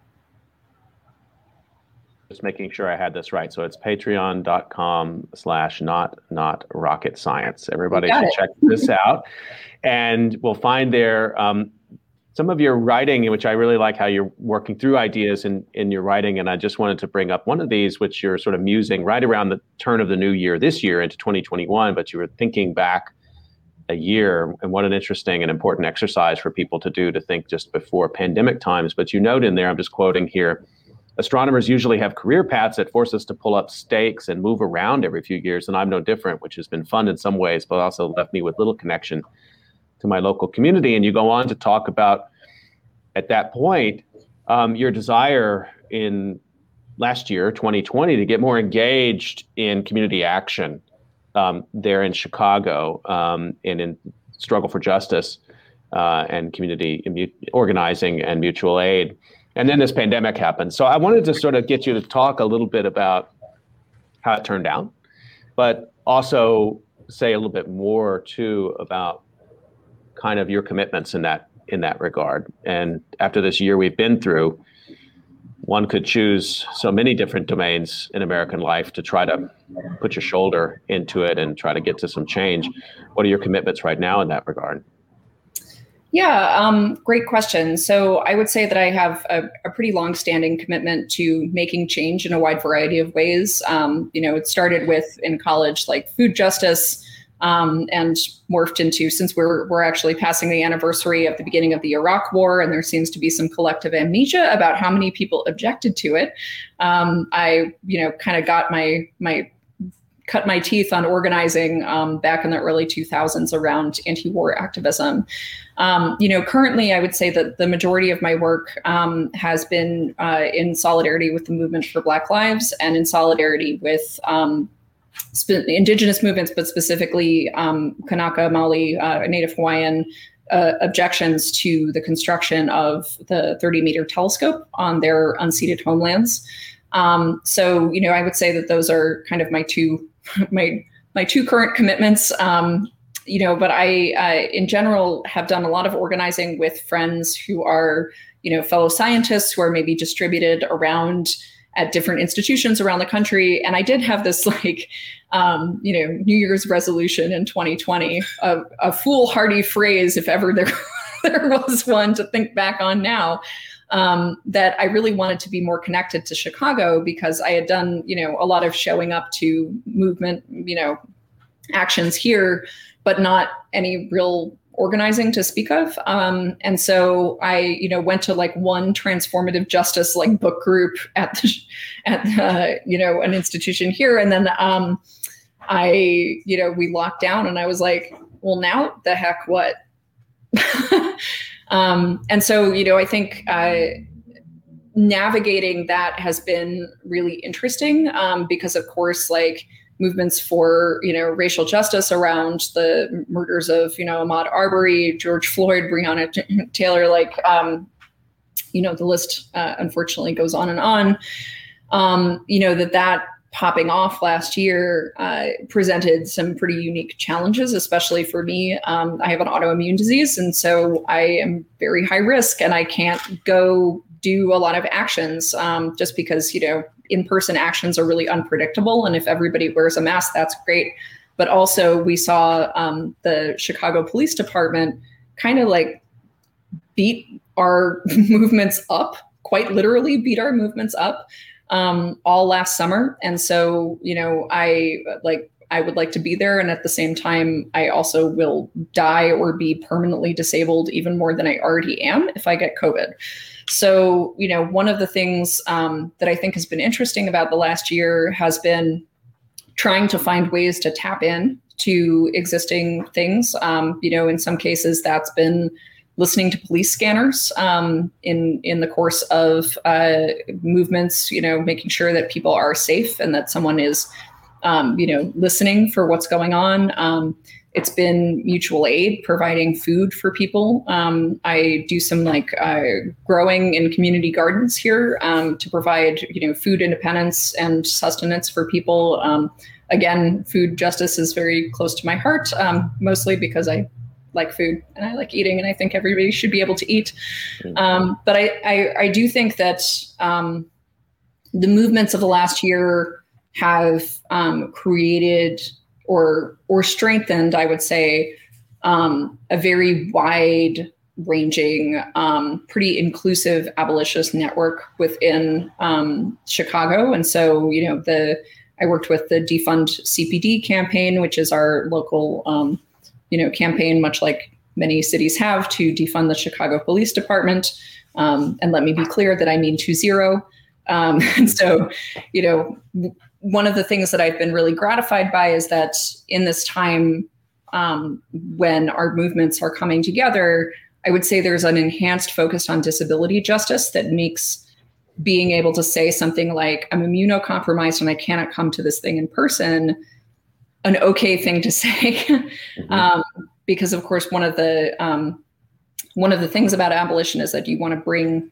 Speaker 1: Just making sure I had this right. So it's patreon.com slash not not rocket science. Everybody should it. check this out and we'll find there um, some of your writing, which I really like how you're working through ideas in, in your writing. And I just wanted to bring up one of these, which you're sort of musing right around the turn of the new year this year into 2021, but you were thinking back a year. And what an interesting and important exercise for people to do to think just before pandemic times. But you note in there, I'm just quoting here astronomers usually have career paths that force us to pull up stakes and move around every few years. And I'm no different, which has been fun in some ways, but also left me with little connection to my local community. And you go on to talk about at that point um, your desire in last year, 2020, to get more engaged in community action um, there in Chicago um, and in struggle for justice uh, and community organizing and mutual aid. And then this pandemic happened. So I wanted to sort of get you to talk a little bit about how it turned out, but also say a little bit more too about kind of your commitments in that in that regard. And after this year we've been through, one could choose so many different domains in American life to try to put your shoulder into it and try to get to some change. What are your commitments right now in that regard?
Speaker 2: Yeah, um, great question. So I would say that I have a, a, pretty long-standing commitment to making change in a wide variety of ways. Um, you know, it started with in college, like food justice, um, and morphed into since we're we're actually passing the anniversary of the beginning of the Iraq War, and there seems to be some collective amnesia about how many people objected to it. Um, I you know kind of got my my cut my teeth on organizing um, back in the early 2000s around anti-war activism. Um, you know, currently, I would say that the majority of my work um, has been uh, in solidarity with the movement for Black Lives and in solidarity with um, sp- indigenous movements, but specifically um, Kanaka, Maoli, uh, Native Hawaiian uh, objections to the construction of the 30 meter telescope on their unceded homelands. Um, so, you know, I would say that those are kind of my two my my two current commitments. Um, you know, but I, uh, in general, have done a lot of organizing with friends who are, you know, fellow scientists who are maybe distributed around at different institutions around the country. And I did have this like, um, you know, New Year's resolution in 2020, a, a foolhardy phrase, if ever there, there was one to think back on now, um, that I really wanted to be more connected to Chicago because I had done, you know, a lot of showing up to movement, you know, actions here, but not any real organizing to speak of. Um, and so I, you know, went to like one transformative justice like book group at the, at the, you know an institution here, and then um, I, you know, we locked down, and I was like, well, now the heck what? um, and so you know, I think. Uh, navigating that has been really interesting um, because of course like movements for you know racial justice around the murders of you know Ahmaud Arbery, George Floyd, Breonna T- Taylor. Like um, you know the list uh, unfortunately goes on and on. Um, you know that that popping off last year uh, presented some pretty unique challenges, especially for me. Um, I have an autoimmune disease, and so I am very high risk, and I can't go do a lot of actions um, just because you know in-person actions are really unpredictable and if everybody wears a mask that's great but also we saw um, the chicago police department kind of like beat our movements up quite literally beat our movements up um, all last summer and so you know i like I would like to be there. And at the same time, I also will die or be permanently disabled even more than I already am if I get COVID. So, you know, one of the things um, that I think has been interesting about the last year has been trying to find ways to tap in to existing things. Um, you know, in some cases, that's been listening to police scanners um, in in the course of uh, movements. You know, making sure that people are safe and that someone is, um, you know, listening for what's going on. Um, it's been mutual aid, providing food for people. Um, I do some like uh, growing in community gardens here um, to provide, you know, food independence and sustenance for people. Um, again, food justice is very close to my heart, mostly because I like food and I like eating, and I think everybody should be able to eat. Mm. Um, but I, I, I, do think that um, the movements of the last year have created or or strengthened, I would say, um, a very wide ranging, um, pretty inclusive abolitionist network within um, Chicago. And so, you know, the I worked with the defund CPD campaign, which is our local, um, you know, campaign, much like many cities have to defund the Chicago Police Department. Um, and let me be clear that I mean two zero. Um, and so, you know, one of the things that I've been really gratified by is that in this time um, when our movements are coming together, I would say there's an enhanced focus on disability justice that makes being able to say something like, I'm immunocompromised and I cannot come to this thing in person, an okay thing to say. mm-hmm. um, because of course, one of the um, one of the things about abolition is that you want to bring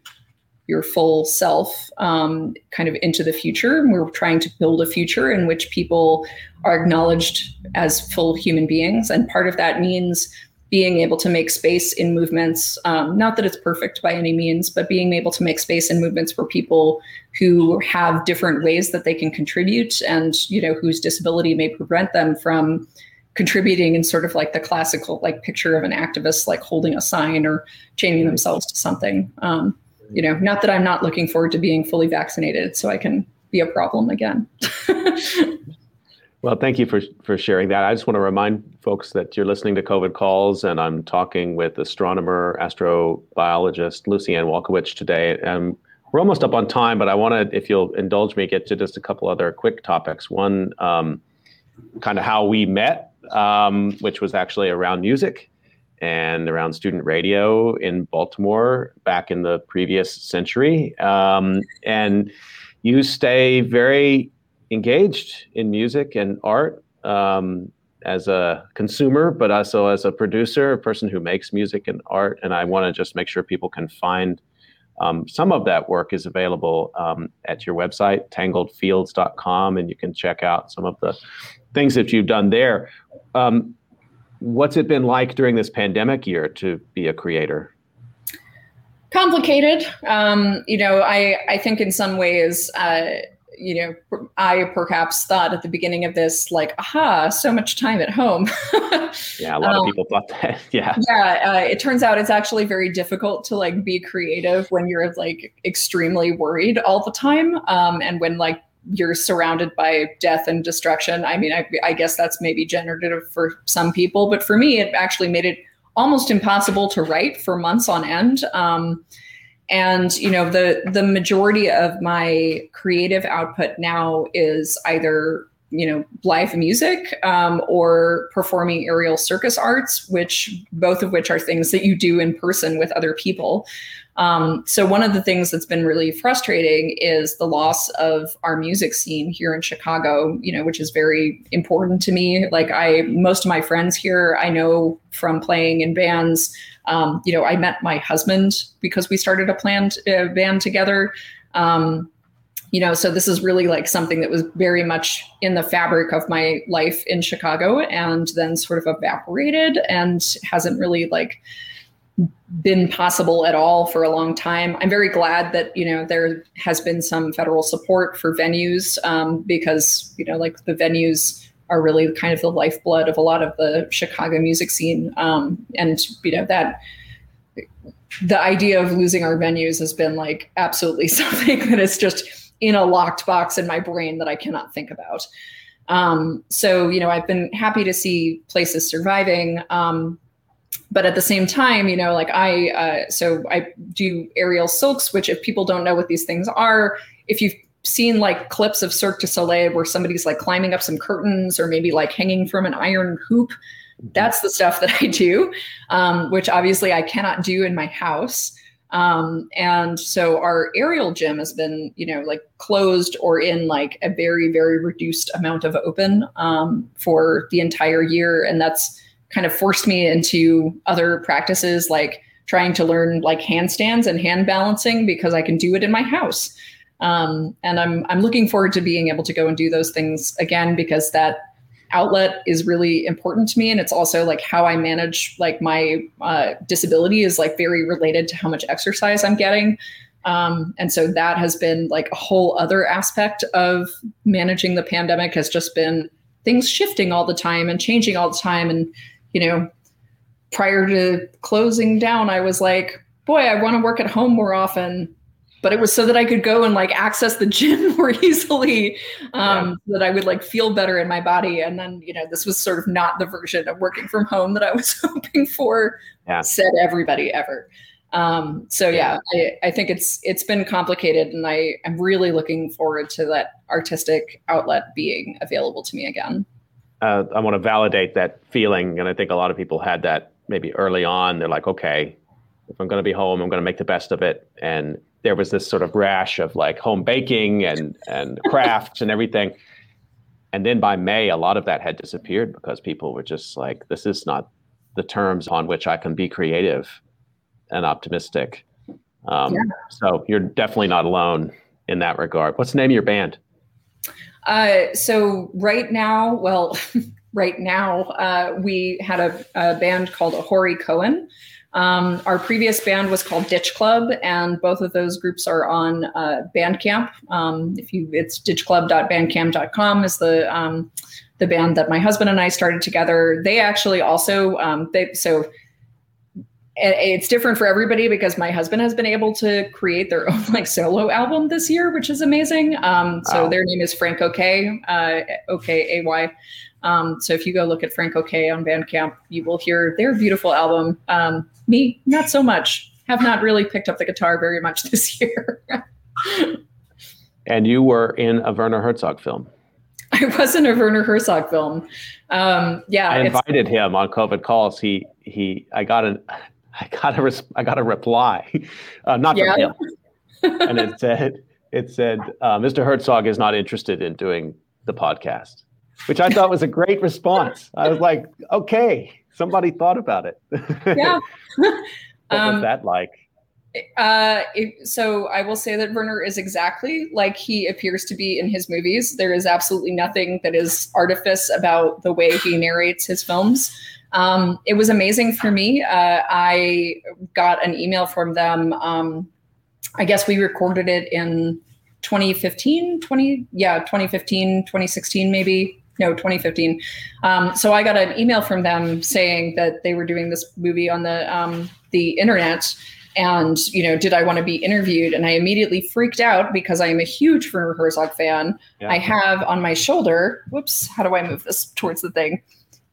Speaker 2: your full self um, kind of into the future. We're trying to build a future in which people are acknowledged as full human beings. And part of that means being able to make space in movements, um, not that it's perfect by any means, but being able to make space in movements for people who have different ways that they can contribute and, you know, whose disability may prevent them from contributing in sort of like the classical like picture of an activist like holding a sign or chaining themselves to something. Um, you know, not that I'm not looking forward to being fully vaccinated so I can be a problem again.
Speaker 1: well, thank you for, for sharing that. I just want to remind folks that you're listening to COVID Calls, and I'm talking with astronomer, astrobiologist Lucianne Walkowicz today. And we're almost up on time, but I want to, if you'll indulge me, get to just a couple other quick topics. One, um, kind of how we met, um, which was actually around music and around student radio in Baltimore back in the previous century. Um, and you stay very engaged in music and art um, as a consumer, but also as a producer, a person who makes music and art. And I want to just make sure people can find um, some of that work is available um, at your website, tangledfields.com, and you can check out some of the things that you've done there. Um, what's it been like during this pandemic year to be a creator?
Speaker 2: Complicated. Um, you know, I I think in some ways. Uh, you know, I perhaps thought at the beginning of this, like, aha, so much time at home.
Speaker 1: yeah, a lot um, of people thought that. Yeah.
Speaker 2: Yeah. Uh, it turns out it's actually very difficult to like be creative when you're like extremely worried all the time. Um, and when like you're surrounded by death and destruction. I mean, I, I, guess that's maybe generative for some people, but for me, it actually made it almost impossible to write for months on end. Um, and you know, the the majority of my creative output now is either you know live music um, or performing aerial circus arts, which both of which are things that you do in person with other people. Um, so one of the things that's been really frustrating is the loss of our music scene here in Chicago, you know, which is very important to me. Like I, most of my friends here, I know from playing in bands. Um, you know, I met my husband because we started a planned uh, band together. Um, you know, so this is really like something that was very much in the fabric of my life in Chicago and then sort of evaporated and hasn't really like been possible at all for a long time. I'm very glad that you know there has been some federal support for venues um, because you know like the venues are really kind of the lifeblood of a lot of the Chicago music scene, um, and you know that the idea of losing our venues has been like absolutely something that is just in a locked box in my brain that I cannot think about. Um, so, you know, I've been happy to see places surviving. Um, but at the same time, you know, like I, uh, so I do aerial silks, which if people don't know what these things are, if you've seen like clips of Cirque du Soleil where somebody's like climbing up some curtains or maybe like hanging from an iron hoop, mm-hmm. that's the stuff that I do, um, which obviously I cannot do in my house. Um, and so our aerial gym has been, you know, like closed or in like a very, very reduced amount of open um, for the entire year. And that's kind of forced me into other practices like trying to learn like handstands and hand balancing because I can do it in my house. Um, and I'm I'm looking forward to being able to go and do those things again because that outlet is really important to me. And it's also like how i manage like my uh, disability is like very related to how much exercise i'm getting. Um, and so that has been like a whole other aspect of managing the pandemic has just been things shifting all the time and changing all the time. And you know prior to closing down i was like boy i want to work at home more often but it was so that I could go and like access the gym more easily, um, yeah. that I would like feel better in my body. And then, you know, this was sort of not the version of working from home that I was hoping for. Yeah. Said everybody ever. Um, so yeah, I, I think it's it's been complicated, and I am really looking forward to that artistic outlet being available to me again.
Speaker 1: Uh, I want to validate that feeling, and I think a lot of people had that maybe early on. They're like, okay, if I'm going to be home, I'm going to make the best of it, and there was this sort of rash of like home baking and and crafts and everything. And then by May, a lot of that had disappeared because people were just like, this is not the terms on which I can be creative and optimistic. Um, yeah. So you're definitely not alone in that regard. What's the name of your band?
Speaker 2: Uh, so right now, well, right now, uh, we had a, a band called Ahori Cohen, um, our previous band was called Ditch Club, and both of those groups are on uh, Bandcamp. Um, if you, it's ditchclub.bandcamp.com is the um, the band that my husband and I started together. They actually also um, they so it's different for everybody because my husband has been able to create their own like solo album this year, which is amazing. Um, so wow. their name is Frank OK, uh, OK A Y. Um, so if you go look at Frank OK on Bandcamp, you will hear their beautiful album. Um, me, not so much. Have not really picked up the guitar very much this year.
Speaker 1: and you were in a Werner Herzog film.
Speaker 2: I was in a Werner Herzog film. Um, yeah,
Speaker 1: I invited him on COVID calls. He he. I got an. I got a. Res, I got a reply, uh, not from yeah. him, and it said it said uh, Mr. Herzog is not interested in doing the podcast which I thought was a great response. I was like, okay, somebody thought about it.
Speaker 2: yeah.
Speaker 1: what um, was that like?
Speaker 2: Uh, it, so I will say that Werner is exactly like he appears to be in his movies. There is absolutely nothing that is artifice about the way he narrates his films. Um, it was amazing for me. Uh, I got an email from them. Um, I guess we recorded it in 2015, 20, yeah, 2015, 2016, maybe no 2015 um, so i got an email from them saying that they were doing this movie on the um, the internet and you know did i want to be interviewed and i immediately freaked out because i am a huge werner herzog fan yeah. i have on my shoulder whoops how do i move this towards the thing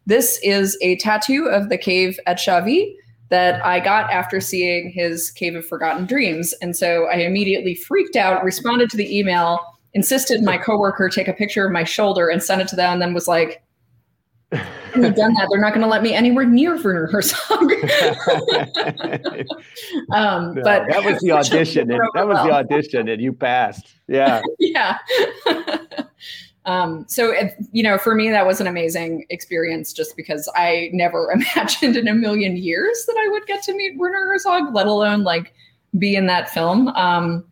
Speaker 2: this is a tattoo of the cave at Chauvet that I got after seeing his Cave of Forgotten Dreams. And so I immediately freaked out, responded to the email, insisted my coworker take a picture of my shoulder and send it to them, and then was like, "You've done that. They're not going to let me anywhere near Werner Herzog."
Speaker 1: um, no, but that was the audition. And, that was well. the audition, and you passed. Yeah.
Speaker 2: yeah. Um, so, if, you know, for me, that was an amazing experience just because I never imagined in a million years that I would get to meet Werner Herzog, let alone like be in that film. Um,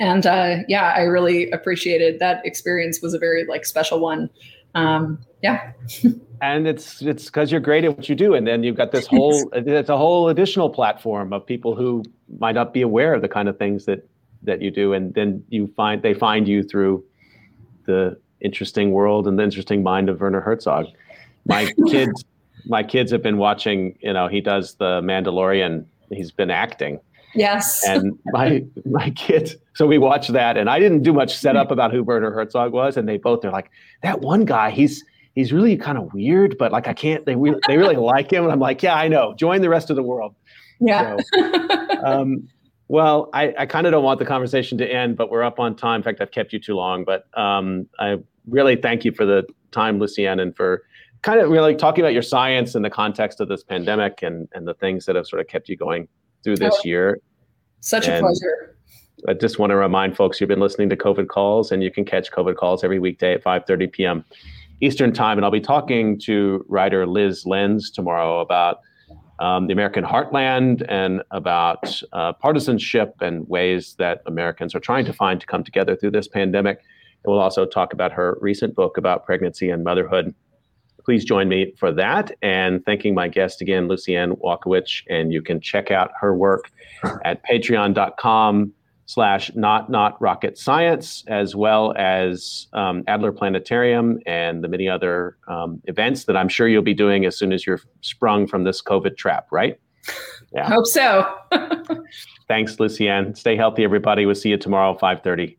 Speaker 2: and uh, yeah, I really appreciated that experience. Was a very like special one. Um, yeah.
Speaker 1: and it's it's because you're great at what you do, and then you've got this whole it's a whole additional platform of people who might not be aware of the kind of things that that you do, and then you find they find you through the interesting world and the interesting mind of Werner Herzog. My kids, my kids have been watching. You know, he does the Mandalorian. He's been acting
Speaker 2: Yes.
Speaker 1: And my my kids, so we watched that, and I didn't do much setup about who Werner Herzog was, and they both are like, that one guy, he's he's really kind of weird, but like I can't. They really they really like him, and I'm like, yeah, I know. Join the rest of the world.
Speaker 2: Yeah.
Speaker 1: So, um, well, I, I kind of don't want the conversation to end, but we're up on time. In fact, I've kept you too long, but um, I really thank you for the time, Lucianne, and for kind of really talking about your science in the context of this pandemic and, and the things that have sort of kept you going through this oh, year.
Speaker 2: Such and a pleasure.
Speaker 1: I just want to remind folks you've been listening to COVID calls, and you can catch COVID calls every weekday at 5:30 p.m. Eastern time. And I'll be talking to writer Lyz Lenz tomorrow about um, the American heartland and about uh, partisanship and ways that Americans are trying to find to come together through this pandemic. And we'll also talk about her recent book about pregnancy and motherhood. Please join me for that. And thanking my guest again, Lucianne Walkowicz. And you can check out her work at patreon.com slash not not rocket science as well as um, adler planetarium and the many other um, events that i'm sure you'll be doing as soon as you're sprung from this covid trap right
Speaker 2: yeah hope so
Speaker 1: thanks lucianne stay healthy everybody we'll see you tomorrow 5.30